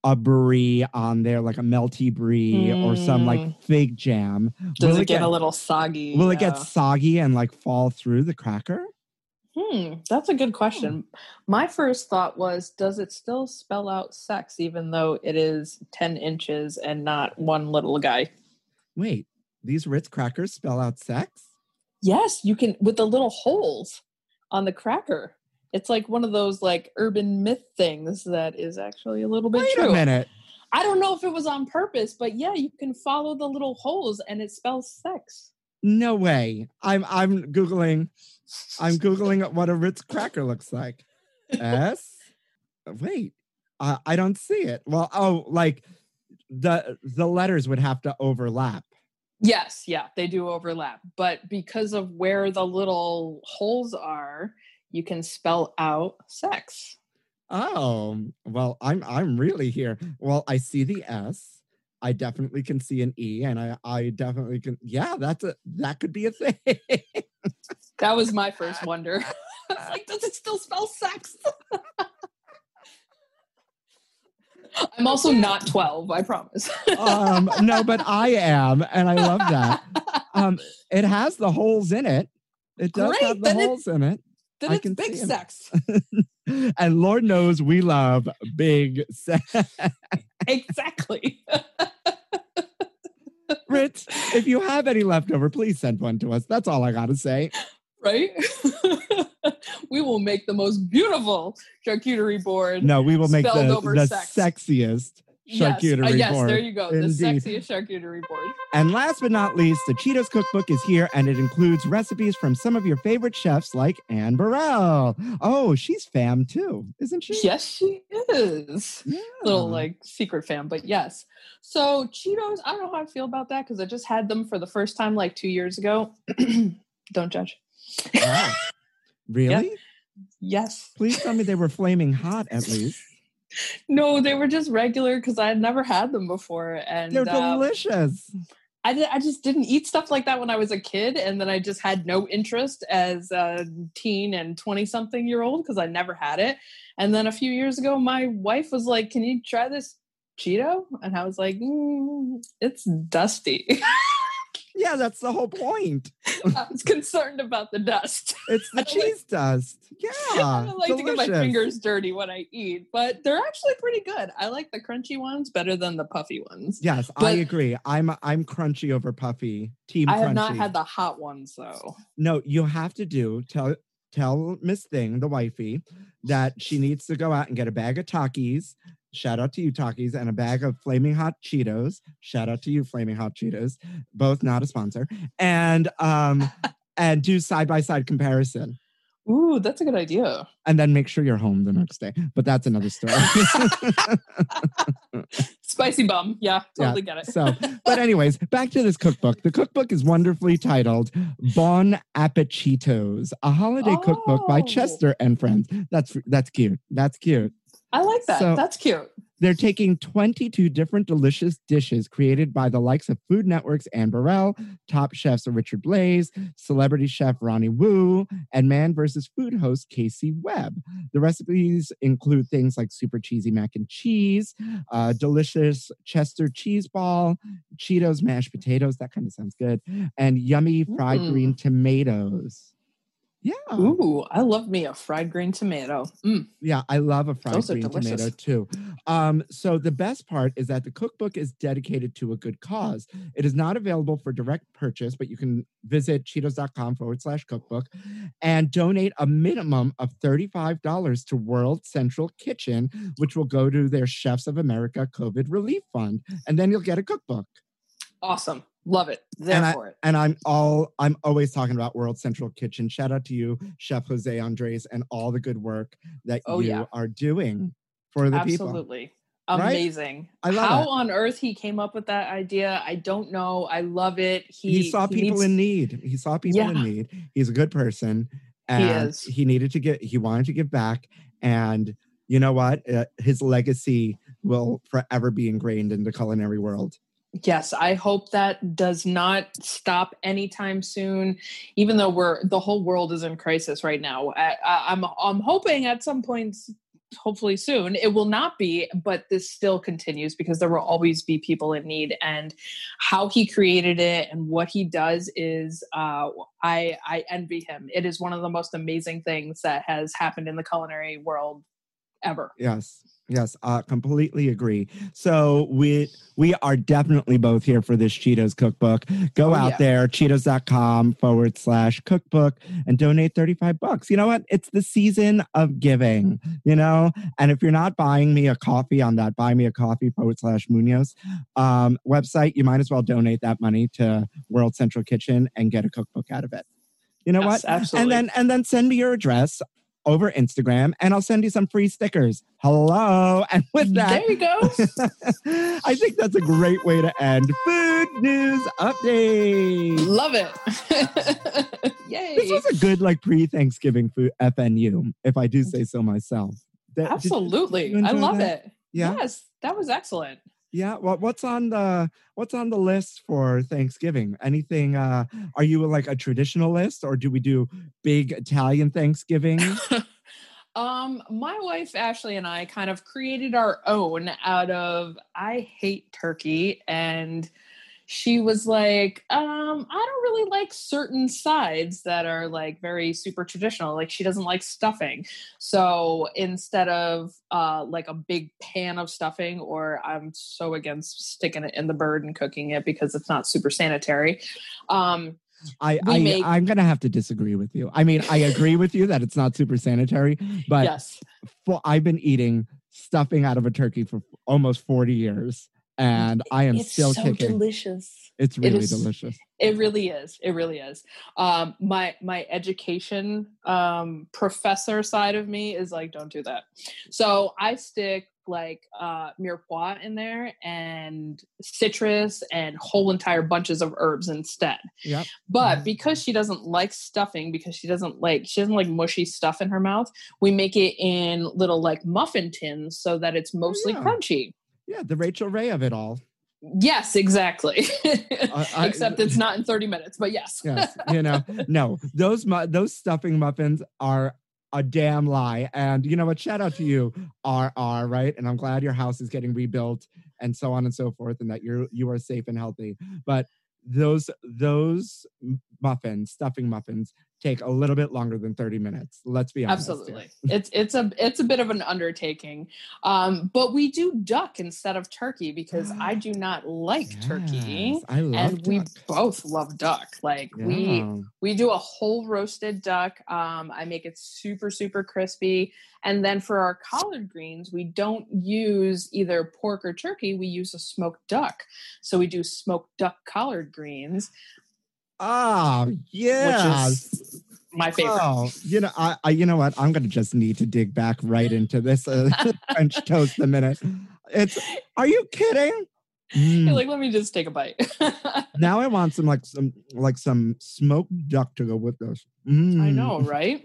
[SPEAKER 2] a brie on there like a melty brie or some like
[SPEAKER 6] Mm.
[SPEAKER 2] fig jam
[SPEAKER 6] Does
[SPEAKER 2] will
[SPEAKER 6] it get, a little soggy?
[SPEAKER 2] will it get soggy and like fall through the cracker
[SPEAKER 6] Hmm, that's a good question. My first thought was, does it still spell out sex even though it is 10 inches and not one little guy?
[SPEAKER 2] wait these ritz crackers spell out sex
[SPEAKER 6] Yes, you can with the little holes on the cracker. It's like one of those like urban myth things that is actually a little bit
[SPEAKER 2] wait
[SPEAKER 6] true.
[SPEAKER 2] a minute
[SPEAKER 6] I don't know if it was on purpose, but yeah, you can follow the little holes and it spells sex.
[SPEAKER 2] no way i'm i'm googling i'm googling what a ritz cracker looks like S. Wait, uh, I don't see it. Well, oh, like the the letters would have to overlap.
[SPEAKER 6] Yes, yeah, they do overlap. But because of where the little holes are, you can spell out sex.
[SPEAKER 2] Oh, well, I'm I'm really here. Well, I see the S. I definitely can see an E, and I I definitely can. Yeah, that's a that could be a thing.
[SPEAKER 6] That was my first wonder. I was like, does it still spell sex? I'm also not 12, I promise.
[SPEAKER 2] um, no, but I am, and I love that. Um, it has the holes in it. It does
[SPEAKER 6] Great,
[SPEAKER 2] have the holes in it.
[SPEAKER 6] Then
[SPEAKER 2] I
[SPEAKER 6] it's big sex.
[SPEAKER 2] and Lord knows we love big sex.
[SPEAKER 6] exactly.
[SPEAKER 2] Ritz, if you have any leftover, please send one to us. That's all I got to say.
[SPEAKER 6] right? we will make the most beautiful charcuterie board.
[SPEAKER 2] No, we will make the, the
[SPEAKER 6] sex.
[SPEAKER 2] sexiest
[SPEAKER 6] yes, uh,
[SPEAKER 2] charcuterie
[SPEAKER 6] yes,
[SPEAKER 2] board.
[SPEAKER 6] there you go.
[SPEAKER 2] Indeed.
[SPEAKER 6] The sexiest charcuterie board.
[SPEAKER 2] And last but not least, the Cheetos cookbook is here and it includes recipes from some of your favorite chefs like Anne Burrell. Oh, she's fam too, isn't she?
[SPEAKER 6] Yes, she is.
[SPEAKER 2] Yeah.
[SPEAKER 6] Little like secret fam, but yes. So Cheetos, I don't know how I feel about that because I just had them for the first time like two years ago. don't judge.
[SPEAKER 2] Wow. Really?
[SPEAKER 6] Yes.
[SPEAKER 2] Please tell me they were flaming hot at least.
[SPEAKER 6] No, they were just regular because I had never had them before, and
[SPEAKER 2] They're
[SPEAKER 6] um,
[SPEAKER 2] delicious.
[SPEAKER 6] I, I just didn't eat stuff like that when I was a kid, and then I just had no interest as a teen and twenty something year old because I never had it. And then a few years ago, my wife was like, "Can you try this Cheeto?" And I was like, mm, "It's dusty."
[SPEAKER 2] Yeah, that's the whole point.
[SPEAKER 6] I was concerned about the dust.
[SPEAKER 2] It's the
[SPEAKER 6] don't like-
[SPEAKER 2] cheese dust. Yeah.
[SPEAKER 6] I don't like to get my fingers dirty when I eat, but they're actually pretty good. I like the crunchy ones better than the puffy ones.
[SPEAKER 2] Yes, I agree. I'm I'm crunchy over puffy. Team
[SPEAKER 6] I
[SPEAKER 2] crunchy.
[SPEAKER 6] have not had the hot ones though.
[SPEAKER 2] No, you have to do tell tell Miss Thing, the wifey, that she needs to go out and get a bag of Takis. Shout out to you, Takis, and a bag of flaming hot Cheetos. Shout out to you, flaming hot Cheetos. Both not a sponsor. And um and do side by side comparison.
[SPEAKER 6] Ooh, that's a good idea.
[SPEAKER 2] And then make sure you're home the next day. But that's another story.
[SPEAKER 6] Spicy bum. Yeah, totally get it.
[SPEAKER 2] So, but anyways, back to this cookbook. The cookbook is wonderfully titled Bon Appetitos, a holiday cookbook by
[SPEAKER 6] Oh.
[SPEAKER 2] Chester and Friends. That's that's cute. That's cute.
[SPEAKER 6] I like that.
[SPEAKER 2] So-
[SPEAKER 6] That's cute.
[SPEAKER 2] They're taking 22 different delicious dishes created by the likes of Food Network's Anne Burrell, top chefs Richard Blais, celebrity chef Ronnie Woo, and Man vs. Food host Casey Webb. The recipes include things like super cheesy mac and cheese, uh, delicious Chester cheese ball, Cheetos mashed potatoes, that kind of sounds good, and yummy fried
[SPEAKER 6] Mm.
[SPEAKER 2] green tomatoes. Yeah.
[SPEAKER 6] Ooh, I love me a fried green tomato. Mm.
[SPEAKER 2] Yeah, I love a fried
[SPEAKER 6] Those
[SPEAKER 2] green tomato too. Um, so the best part is that the cookbook is dedicated to a good cause. It is not available for direct purchase, but you can visit cheetos.com forward slash cookbook and donate a minimum of $35 to World Central Kitchen, which will go to their Chefs of America COVID Relief Fund. And then you'll get a cookbook.
[SPEAKER 6] Awesome. Love it. There
[SPEAKER 2] And I-
[SPEAKER 6] for it.
[SPEAKER 2] And I'm all I'm always talking about World Central Kitchen. Shout out to you, Chef Jose Andres, and all the good work that
[SPEAKER 6] Oh,
[SPEAKER 2] you
[SPEAKER 6] yeah.
[SPEAKER 2] are doing for the people.
[SPEAKER 6] Absolutely.
[SPEAKER 2] Right?
[SPEAKER 6] Amazing.
[SPEAKER 2] I love
[SPEAKER 6] How
[SPEAKER 2] it.
[SPEAKER 6] on earth he came up with that idea, I don't know. I love it.
[SPEAKER 2] He,
[SPEAKER 6] He,
[SPEAKER 2] saw people
[SPEAKER 6] needs-
[SPEAKER 2] in need. He saw people in need. He's a good person, and
[SPEAKER 6] is.
[SPEAKER 2] he needed to get. He wanted to give back, and you know what? Uh, his legacy will forever be ingrained in the culinary world.
[SPEAKER 6] Yes, I hope that does not stop anytime soon. Even though we're the whole world is in crisis right now, I, I, I'm I'm hoping at some point, hopefully soon, it will not be. But this still continues because there will always be people in need. And how he created it and what he does is, uh, I I envy him. It is one of the most amazing things that has happened in the culinary world ever.
[SPEAKER 2] Yes. Yes, uh, completely agree. So we we are definitely both here for this Cheetos cookbook. Go
[SPEAKER 6] Oh,
[SPEAKER 2] out
[SPEAKER 6] yeah.
[SPEAKER 2] there, cheetos.com forward slash cookbook and donate 35 bucks. You know what? It's the season of giving, you know? And if you're not buying me a coffee on that buy me a coffee forward slash Munoz um, website, you might as well donate that money to World Central Kitchen and get a cookbook out of it. You know
[SPEAKER 6] Yes,
[SPEAKER 2] what?
[SPEAKER 6] absolutely.
[SPEAKER 2] And then and then send me your address over Instagram and I'll send you some free stickers. Hello. And with that,
[SPEAKER 6] there you go.
[SPEAKER 2] I think that's a great way to end food news update.
[SPEAKER 6] Love it. Yay.
[SPEAKER 2] This was a good like pre-Thanksgiving food FNU, if I do say so myself. That-
[SPEAKER 6] Absolutely. I love
[SPEAKER 2] that?
[SPEAKER 6] it.
[SPEAKER 2] yeah.
[SPEAKER 6] Yes, that was excellent.
[SPEAKER 2] Yeah. Well, what's on the what's on the list for Thanksgiving? Anything uh are you like a traditional list or do we do big Italian Thanksgiving?
[SPEAKER 6] um, my wife Ashley and I kind of created our own out of I hate turkey and she was like, um, I don't really like certain sides that are like very super traditional. Like she doesn't like stuffing. So instead of uh like a big pan of stuffing, or I'm so against sticking it in the bird and cooking it because it's not super sanitary. Um,
[SPEAKER 2] I, I
[SPEAKER 6] make...
[SPEAKER 2] I'm gonna have to disagree with you. I mean, I agree with you that it's not super sanitary, but
[SPEAKER 6] yes.
[SPEAKER 2] for, I've been eating stuffing out of a turkey for almost 40 years and I am
[SPEAKER 6] it's
[SPEAKER 2] still
[SPEAKER 6] so
[SPEAKER 2] kicking.
[SPEAKER 6] delicious.
[SPEAKER 2] it's really
[SPEAKER 6] is-
[SPEAKER 2] delicious.
[SPEAKER 6] It really is. It really is. Um, my my education um, professor side of me is like, don't do that. So I stick like uh, mirepoix in there and citrus and whole entire bunches of herbs instead.
[SPEAKER 2] Yep.
[SPEAKER 6] But because she doesn't like stuffing, because she doesn't like she doesn't like mushy stuff in her mouth, we make it in little like muffin tins so that it's mostly
[SPEAKER 2] yeah.
[SPEAKER 6] crunchy.
[SPEAKER 2] Yeah, the Rachael Ray of it all.
[SPEAKER 6] Yes, exactly.
[SPEAKER 2] I- uh, uh,
[SPEAKER 6] Except it's not in 30 minutes, but yes.
[SPEAKER 2] Yes, you know, no, those mu- those stuffing muffins are a damn lie. And you know what? Shout out to you, RR, right? And I'm glad your house is getting rebuilt and so on and so forth, and that you're you are safe and healthy. But those those muffins, stuffing muffins, take a little bit longer than 30 minutes. Let's be honest.
[SPEAKER 6] Absolutely. it's it's a it's a bit of an undertaking. Um, but we do duck instead of turkey because I do not like turkey.
[SPEAKER 2] I love
[SPEAKER 6] And we both love duck. Like we we do a whole roasted duck. Um, I make it super super crispy, and then for our collard greens, we don't use either pork or turkey. We use a smoked duck. So we do smoked duck collard greens,
[SPEAKER 2] Oh, yeah.
[SPEAKER 6] my favorite.
[SPEAKER 2] Oh, you know, I, I, you know what? I'm gonna just need to dig back right into this uh, French toast a minute. It's. Are you kidding? Mm.
[SPEAKER 6] You're like, let me just take a bite.
[SPEAKER 2] now I want some like some like some smoked duck to go with this.
[SPEAKER 6] I
[SPEAKER 2] Mm.
[SPEAKER 6] know, right?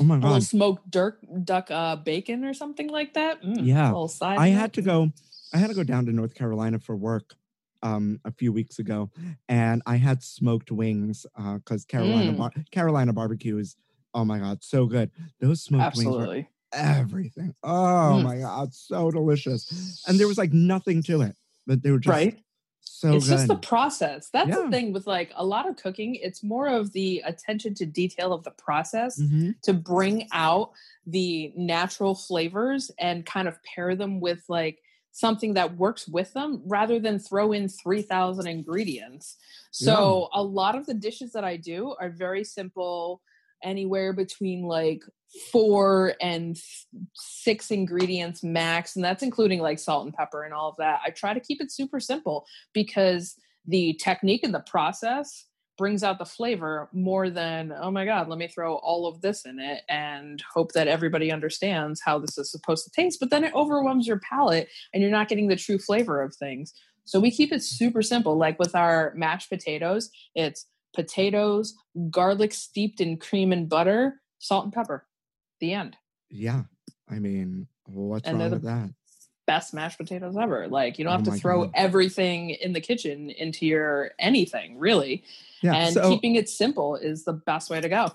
[SPEAKER 2] Oh my god!
[SPEAKER 6] A little smoked duck, duck uh, bacon or something like that. Mm,
[SPEAKER 2] Yeah.
[SPEAKER 6] little side
[SPEAKER 2] I had to go. I had to go down to North Carolina for work um, a few weeks ago, and I had smoked wings because Carolina
[SPEAKER 6] Mm.
[SPEAKER 2] bar- Carolina barbecue is oh my god so good. Those smoked wings were
[SPEAKER 6] Absolutely.
[SPEAKER 2] everything. Oh
[SPEAKER 6] Mm.
[SPEAKER 2] my god, so delicious. And there was like nothing to it, but they were just
[SPEAKER 6] Right.
[SPEAKER 2] so
[SPEAKER 6] it's
[SPEAKER 2] good.
[SPEAKER 6] just the process. That's
[SPEAKER 2] Yeah.
[SPEAKER 6] the thing with like a lot of cooking. It's more of the attention to detail of the process
[SPEAKER 2] Mhm.
[SPEAKER 6] to bring out the natural flavors and kind of pair them with like something that works with them rather than throw in 3000 ingredients. So a lot of the dishes that I do are very simple anywhere between like 4 and 6 ingredients max and that's including like salt and pepper and all of that. I try to keep it super simple because the technique and the process brings out the flavor more than oh my god let me throw all of this in it and hope that everybody understands how this is supposed to taste but then it overwhelms your palate and you're not getting the true flavor of things so we keep it super simple like with our mashed potatoes it's potatoes garlic steeped in cream and butter salt and pepper the end
[SPEAKER 2] Yeah. I mean, what's
[SPEAKER 6] And
[SPEAKER 2] wrong
[SPEAKER 6] they're
[SPEAKER 2] with that?
[SPEAKER 6] Best mashed potatoes ever like you don't
[SPEAKER 2] Oh
[SPEAKER 6] have to throw
[SPEAKER 2] God.
[SPEAKER 6] everything in the kitchen into your anything really
[SPEAKER 2] Yeah.
[SPEAKER 6] and
[SPEAKER 2] so,
[SPEAKER 6] keeping it simple is the best way to go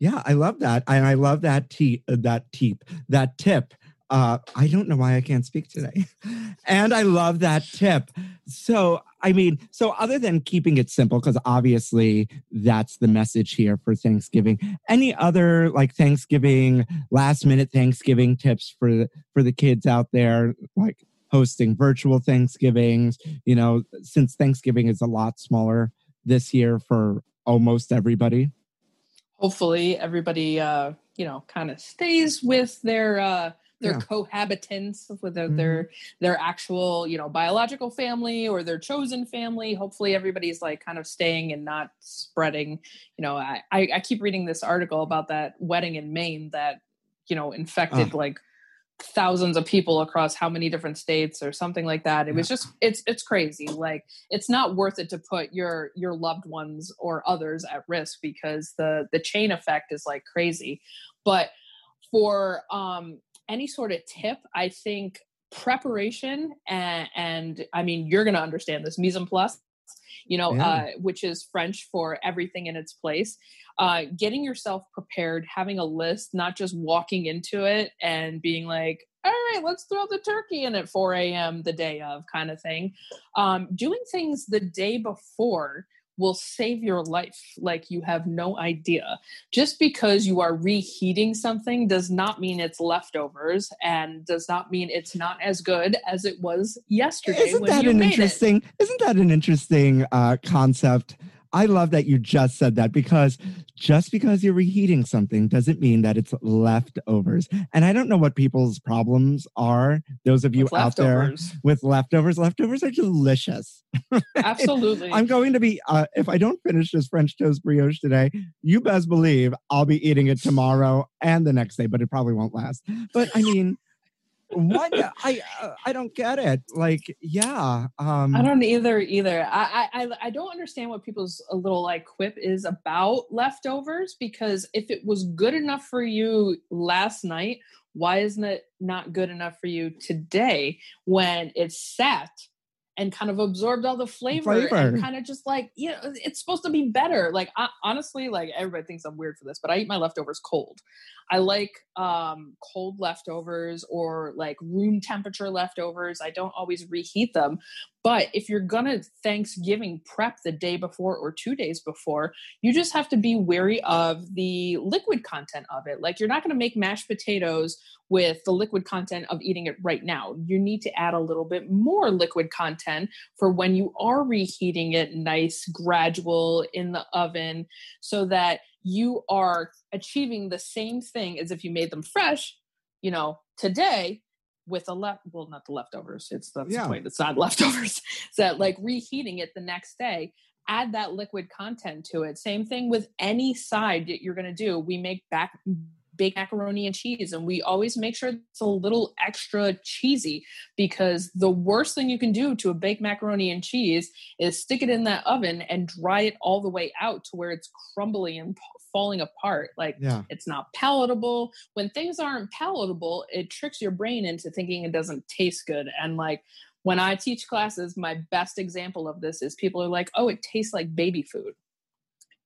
[SPEAKER 2] yeah, I love that. And I love that te- that tip, that tip. Uh, I don't know why I can't speak today. and I love that tip. So, I mean, so other than keeping it simple, because obviously that's the message here for Thanksgiving. Any other like Thanksgiving, last minute Thanksgiving tips for for the kids out there, like hosting virtual Thanksgivings? You know, since Thanksgiving is a lot smaller this year for almost everybody.
[SPEAKER 6] hopefully everybody uh you know kind of stays with their uh their
[SPEAKER 2] Yeah.
[SPEAKER 6] cohabitants with their,
[SPEAKER 2] Mhm.
[SPEAKER 6] their their actual you know biological family or their chosen family. Hopefully everybody's like kind of staying and not spreading. You know i i, I keep reading this article about that wedding in maine that you know infected like thousands of people across how many different states or something like that. It was just it's it's crazy. Like it's not worth it to put your your loved ones or others at risk because the the chain effect is like crazy. But for um any sort of tip i think preparation and, and i mean you're going to understand this mise en place you know
[SPEAKER 2] Yeah.
[SPEAKER 6] uh, which is french for everything in its place uh, getting yourself prepared having a list not just walking into it and being like all right let's throw the turkey in at 4 a.m the day of kind of thing um, doing things the day before will save your life like you have no idea just because you are reheating something does not mean it's leftovers and does not mean it's not as good as it was yesterday
[SPEAKER 2] Isn't
[SPEAKER 6] when
[SPEAKER 2] that
[SPEAKER 6] you
[SPEAKER 2] an
[SPEAKER 6] made it.
[SPEAKER 2] interesting? Isn't that an interesting uh, concept? I love that you just said that because just because you're reheating something doesn't mean that it's leftovers. And I don't know what people's problems are. Those of you
[SPEAKER 6] With
[SPEAKER 2] out there with leftovers, leftovers are delicious.
[SPEAKER 6] Absolutely.
[SPEAKER 2] I'm going to be uh, if I don't finish this French toast brioche today, you best believe I'll be eating it tomorrow and the next day, but it probably won't last. But I mean, what I uh, I don't get it. Like, yeah, um,
[SPEAKER 6] I don't either either. I, I I don't understand what people's a little like quip is about leftovers because if it was good enough for you last night, why isn't it not good enough for you today when it's sat and kind of absorbed all the flavor,
[SPEAKER 2] Flavor.
[SPEAKER 6] and kind of just like you know it's supposed to be better. Like I, honestly, like everybody thinks I'm weird for this, but I eat my leftovers cold. I like um, cold leftovers or like room temperature leftovers. I don't always reheat them. But if you're gonna Thanksgiving prep the day before or two days before, you just have to be wary of the liquid content of it. Like you're not gonna make mashed potatoes with the liquid content of eating it right now. You need to add a little bit more liquid content for when you are reheating it nice, gradual in the oven, so that you are achieving the same thing as if you made them fresh, you know, today with a left well not the leftovers it's that's
[SPEAKER 2] Yeah.
[SPEAKER 6] the point it's not leftovers so like reheating it the next day add that liquid content to it same thing with any side that you're going to do we make back baked macaroni and cheese and we always make sure it's a little extra cheesy because the worst thing you can do to a baked macaroni and cheese is stick it in that oven and dry it all the way out to where it's crumbly and falling apart. Like
[SPEAKER 2] yeah,
[SPEAKER 6] it's not palatable. When things aren't palatable it tricks your brain into thinking it doesn't taste good. And like when i teach classes my best example of this is people are like oh it tastes like baby food.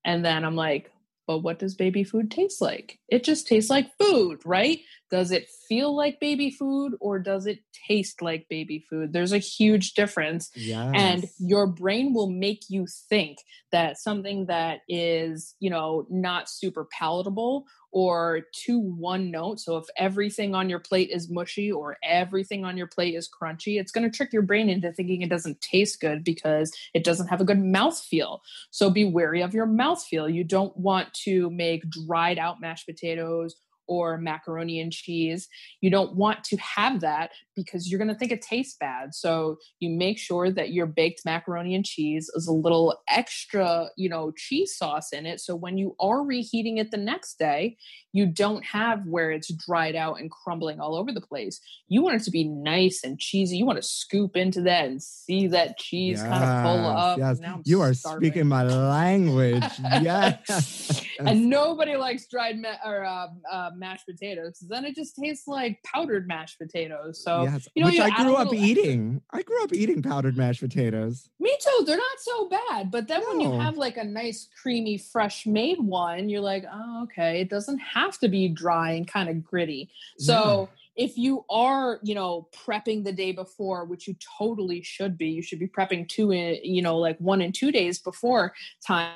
[SPEAKER 6] And then i'm like but what does baby food taste like? It just tastes like food right does it feel like baby food or does it taste like baby food? There's a huge difference.
[SPEAKER 2] Yes.
[SPEAKER 6] And your brain will make you think that something that is, you know, not super palatable or too one note. So if everything on your plate is mushy or everything on your plate is crunchy, it's going to trick your brain into thinking it doesn't taste good because it doesn't have a good mouth feel. So be wary of your mouth feel. You don't want to make dried out mashed potatoes or macaroni and cheese. You don't want to have that because you're going to think it tastes bad. So you make sure that your baked macaroni and cheese is a little extra, you know, cheese sauce in it. So when you are reheating it the next day, you don't have where it's dried out and crumbling all over the place. You want it to be nice and cheesy. You want to scoop into that and see that cheese kind of pull up.
[SPEAKER 2] Yes. You are
[SPEAKER 6] starving.
[SPEAKER 2] speaking my language. yes.
[SPEAKER 6] and nobody likes dried ma- or uh, uh, mashed potatoes. Then it just tastes like powdered mashed potatoes. So
[SPEAKER 2] yes.
[SPEAKER 6] you know,
[SPEAKER 2] Which
[SPEAKER 6] you
[SPEAKER 2] I grew up
[SPEAKER 6] little
[SPEAKER 2] eating. I grew up eating powdered mashed potatoes.
[SPEAKER 6] me too. They're not so bad. But then when you have like a nice, creamy, fresh made one, you're like, oh, okay. It doesn't have to be dry and kind of gritty. So if you are, you know, prepping the day before, which you totally should be, you should be prepping two, in, you know, like one and two days before time.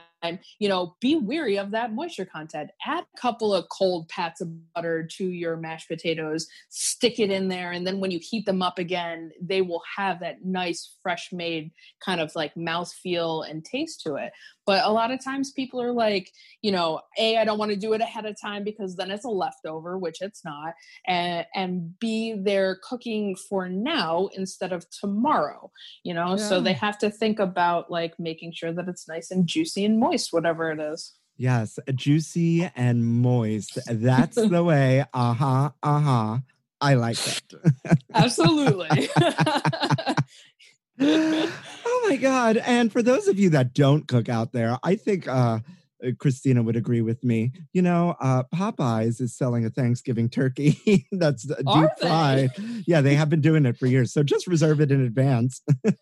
[SPEAKER 6] You know, be weary of that moisture content. Add a couple of cold pats of butter to your mashed potatoes, stick it in there, and then when you heat them up again, they will have that nice, fresh made kind of like mouth feel and taste to it. But a lot of times people are like, you know, A, I don't want to do it ahead of time because then it's a leftover, which it's not and and b they're cooking for now instead of tomorrow you know so they have to think about like making sure that it's nice and juicy and moist whatever it is
[SPEAKER 2] Yes. Juicy and moist. That's the way. Uh huh. Uh huh. I like it.
[SPEAKER 6] absolutely
[SPEAKER 2] oh my god and for those of you that don't cook out there i think uh Krystyna would agree with me. You know, uh, Popeyes is selling a Thanksgiving turkey that's deep fried. Yeah, they have been doing it for years. So just reserve it in advance,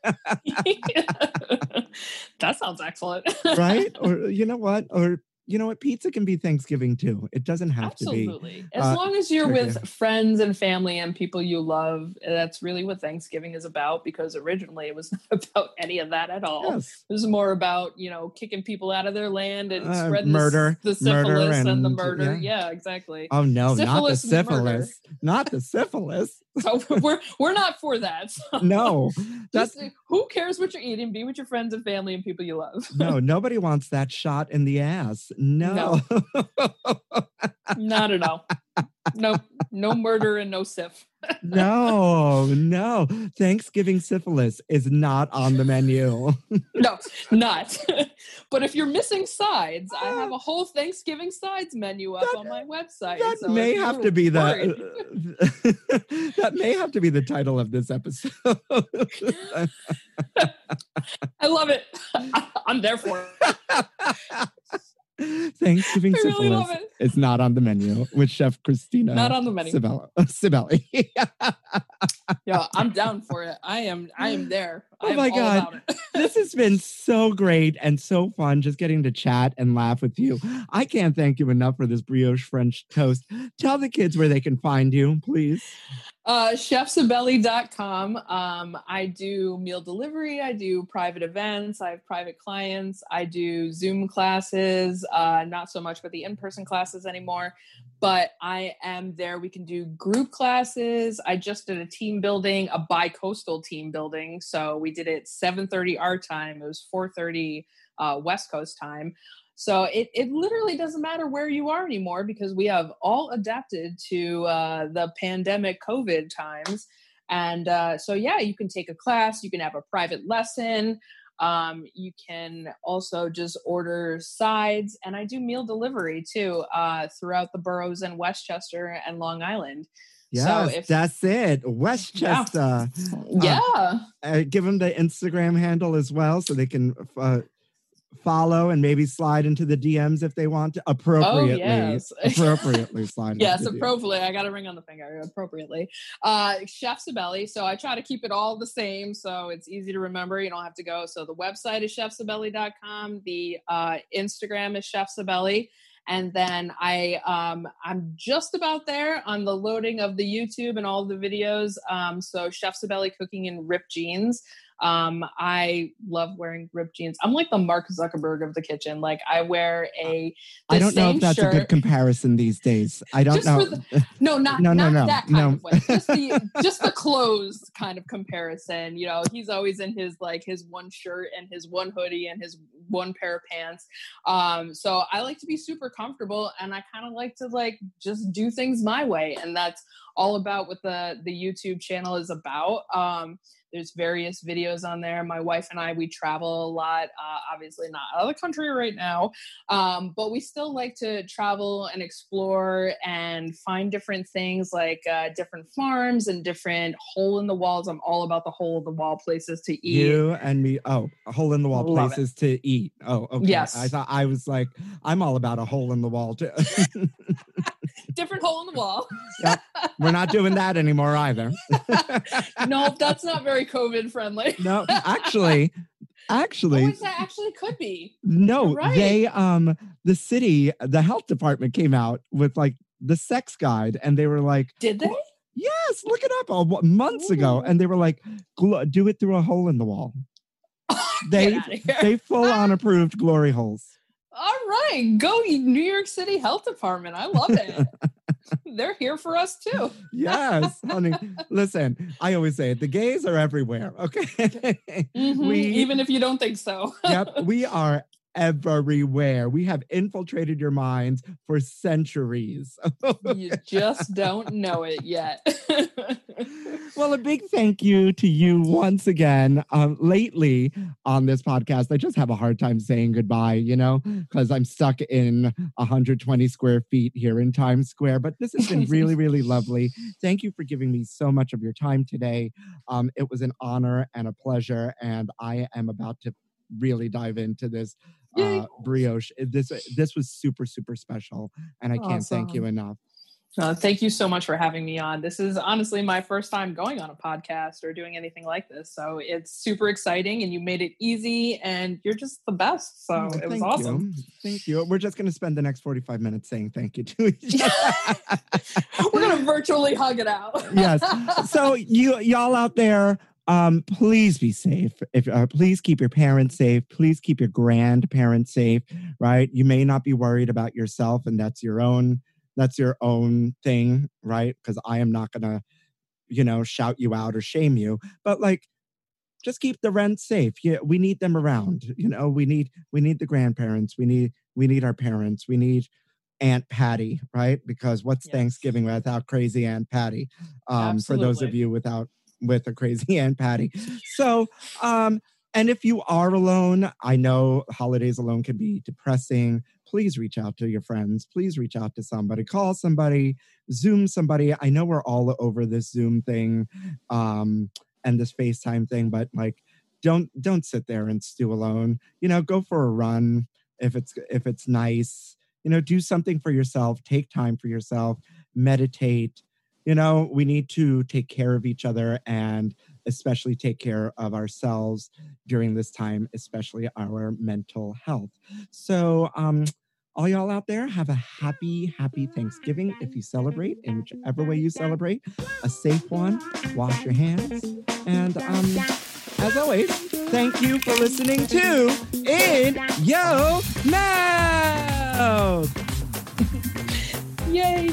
[SPEAKER 6] that sounds excellent
[SPEAKER 2] right? or you know what? Or you know what? Pizza can be Thanksgiving too. It doesn't have to be.
[SPEAKER 6] Absolutely. As
[SPEAKER 2] uh,
[SPEAKER 6] long as you're with friends and family and people you love, that's really what Thanksgiving is about because originally it was not about any of that at all.
[SPEAKER 2] Yes.
[SPEAKER 6] It was more about, you know, kicking people out of their land and
[SPEAKER 2] Uh,
[SPEAKER 6] spreading
[SPEAKER 2] murder,
[SPEAKER 6] the, the
[SPEAKER 2] murder
[SPEAKER 6] syphilis and, the murder.
[SPEAKER 2] yeah.
[SPEAKER 6] Yeah, exactly.
[SPEAKER 2] Oh no, not the
[SPEAKER 6] Syphilis murder.
[SPEAKER 2] syphilis. Not the syphilis.
[SPEAKER 6] So we're we're not for that. So
[SPEAKER 2] No. That's
[SPEAKER 6] just, who cares what you're eating? Be with your friends and family and people you love.
[SPEAKER 2] no, nobody wants that shot in the ass. No.
[SPEAKER 6] not at all. No, no murder and no sif.
[SPEAKER 2] no, no. Thanksgiving syphilis is not on the menu.
[SPEAKER 6] No, not. but if you're missing sides, I have a whole Thanksgiving sides menu up
[SPEAKER 2] That-
[SPEAKER 6] on my website.
[SPEAKER 2] that
[SPEAKER 6] so
[SPEAKER 2] may have to be
[SPEAKER 6] worried-
[SPEAKER 2] the that may have to be the title of this episode.
[SPEAKER 6] I love it. I'm there for it.
[SPEAKER 2] Thanksgiving
[SPEAKER 6] I really
[SPEAKER 2] syphilis
[SPEAKER 6] love it.
[SPEAKER 2] is not on the menu with Chef Krystyna.
[SPEAKER 6] Not on the menu.
[SPEAKER 2] Sibel- Cibelli.
[SPEAKER 6] Yeah, I'm down for it. I am. I am there.
[SPEAKER 2] Oh
[SPEAKER 6] am
[SPEAKER 2] my God. this has been so great and so fun just getting to chat and laugh with you. I can't thank you enough for this brioche French toast. Tell the kids where they can find you, please.
[SPEAKER 6] Uh, chefcibelli.com. Um, I do meal delivery. I do private events. I have private clients. I do Zoom classes. Uh, not so much with the in-person classes anymore, but I am there. We can do group classes. I just did a team building, a bi-coastal team building. So we did it 7:30 our time. It was 4:30 uh, West Coast time. So it, it literally doesn't matter where you are anymore because we have all adapted to uh, the pandemic COVID times. And uh, so, yeah, you can take a class, you can have a private lesson. Um, you can also just order sides, and I do meal delivery too uh, throughout the boroughs in Westchester and Long Island.
[SPEAKER 2] Yes,
[SPEAKER 6] if-
[SPEAKER 2] that's it. Westchester.
[SPEAKER 6] Yeah,
[SPEAKER 2] Uh, give them the Instagram handle as well so they can uh, follow and maybe slide into the DMs if they want to appropriately.
[SPEAKER 6] Oh, yes.
[SPEAKER 2] appropriately slide.
[SPEAKER 6] yes,
[SPEAKER 2] the DMs.
[SPEAKER 6] appropriately. I got a ring on the finger. Appropriately, uh, Chef Cibelli. So I try to keep it all the same, so it's easy to remember. You don't have to go. So the website is chefcibelli.com. The uh, Instagram is Chef Cibelli, and then I um, I'm just about there on the loading of the YouTube and all the videos. Um, so Chef Cibelli cooking in ripped jeans. Um, I love wearing ripped jeans. I'm like the Mark Zuckerberg of the kitchen. Like I wear a.
[SPEAKER 2] I don't know if that's a good comparison these days. I don't
[SPEAKER 6] Just
[SPEAKER 2] know.
[SPEAKER 6] the- no, not
[SPEAKER 2] No, no,
[SPEAKER 6] not
[SPEAKER 2] no,
[SPEAKER 6] that kind
[SPEAKER 2] no.
[SPEAKER 6] of way. Just the just the clothes kind of comparison. You know, he's always in his like his one shirt and his one hoodie and his one pair of pants. Um, so I like to be super comfortable and I kind of like to like just do things my way, and that's all about what the the YouTube channel is about. Um, there's various videos on there. My wife and I we travel a lot. Uh, obviously not out of the country right now, um, but we still like to travel and explore and find different things like uh, different farms and different hole in the walls. I'm all about the hole in the wall places to eat.
[SPEAKER 2] You and me. Oh, hole in the wall
[SPEAKER 6] Love it.
[SPEAKER 2] places to eat. Oh, okay.
[SPEAKER 6] Yes.
[SPEAKER 2] I thought I was like, I'm all about a hole in the wall too.
[SPEAKER 6] Different hole in the wall.
[SPEAKER 2] We're not doing that anymore either.
[SPEAKER 6] no, that's not very COVID friendly.
[SPEAKER 2] no, actually,
[SPEAKER 6] Oh,
[SPEAKER 2] actually,
[SPEAKER 6] wait, that actually could be.
[SPEAKER 2] no.
[SPEAKER 6] right.
[SPEAKER 2] They um the city, the health department came out with like the sex guide, and they were like,
[SPEAKER 6] Did they?
[SPEAKER 2] yes, look it up what- months ago, and they were like, do it through a hole in the wall. They
[SPEAKER 6] Get outta here.
[SPEAKER 2] they full on approved glory holes.
[SPEAKER 6] All right, go New York City Health Department. I love it. They're here for us too.
[SPEAKER 2] Yes, honey. Listen, I always say it, the gays are everywhere. Okay.
[SPEAKER 6] Mhm,
[SPEAKER 2] we
[SPEAKER 6] even if you don't think so.
[SPEAKER 2] yep, we are everywhere. We have infiltrated your minds for centuries.
[SPEAKER 6] you just don't know it yet.
[SPEAKER 2] well, a big thank you to you once again. Um, lately on this podcast, I just have a hard time saying goodbye, you know, because I'm stuck in 120 square feet here in Times Square. But this has been really, really lovely. Thank you for giving me so much of your time today. Um, it was an honor and a pleasure, and I am about to really dive into this. Uh, brioche. This this was super, super special, and I can't thank you enough.
[SPEAKER 6] Uh, thank you so much for having me on. This is honestly my first time going on a podcast or doing anything like this. So it's super exciting and you made it easy and you're just the best. So
[SPEAKER 2] Oh,
[SPEAKER 6] it was awesome.
[SPEAKER 2] You. Thank you. We're just going to spend the next 45 minutes saying thank you to each other.
[SPEAKER 6] We're going to virtually hug it out.
[SPEAKER 2] yes. So you y'all out there um please be safe. If uh, please keep your parents safe. Please keep your grandparents safe right? You may not be worried about yourself and that's your own that's your own thing right? Because i am not gonna you know shout you out or shame you but like just keep the rent safe. Yeah we need them around you know? We need we need the grandparents. We need we need our parents. We need aunt patty right? Because what's
[SPEAKER 6] Yes.
[SPEAKER 2] thanksgiving without crazy aunt patty? Um for those of you without with a crazy aunt patty. So um and if you are alone i know holidays alone can be depressing. Please reach out to your friends. Please reach out to somebody. Call somebody. Zoom somebody. I know we're all over this zoom thing um and this facetime thing but like don't don't sit there and stew alone. You know go for a run if it's if it's nice. You know do something for yourself. Take time for yourself. Meditate you know, we need to take care of each other and especially take care of ourselves during this time, especially our mental health. So, um, all y'all out there, have a happy, happy Thanksgiving if you celebrate in whichever way you celebrate, a safe one, wash your hands, and um, as always, thank you for listening to In Yo Mouth! Yay!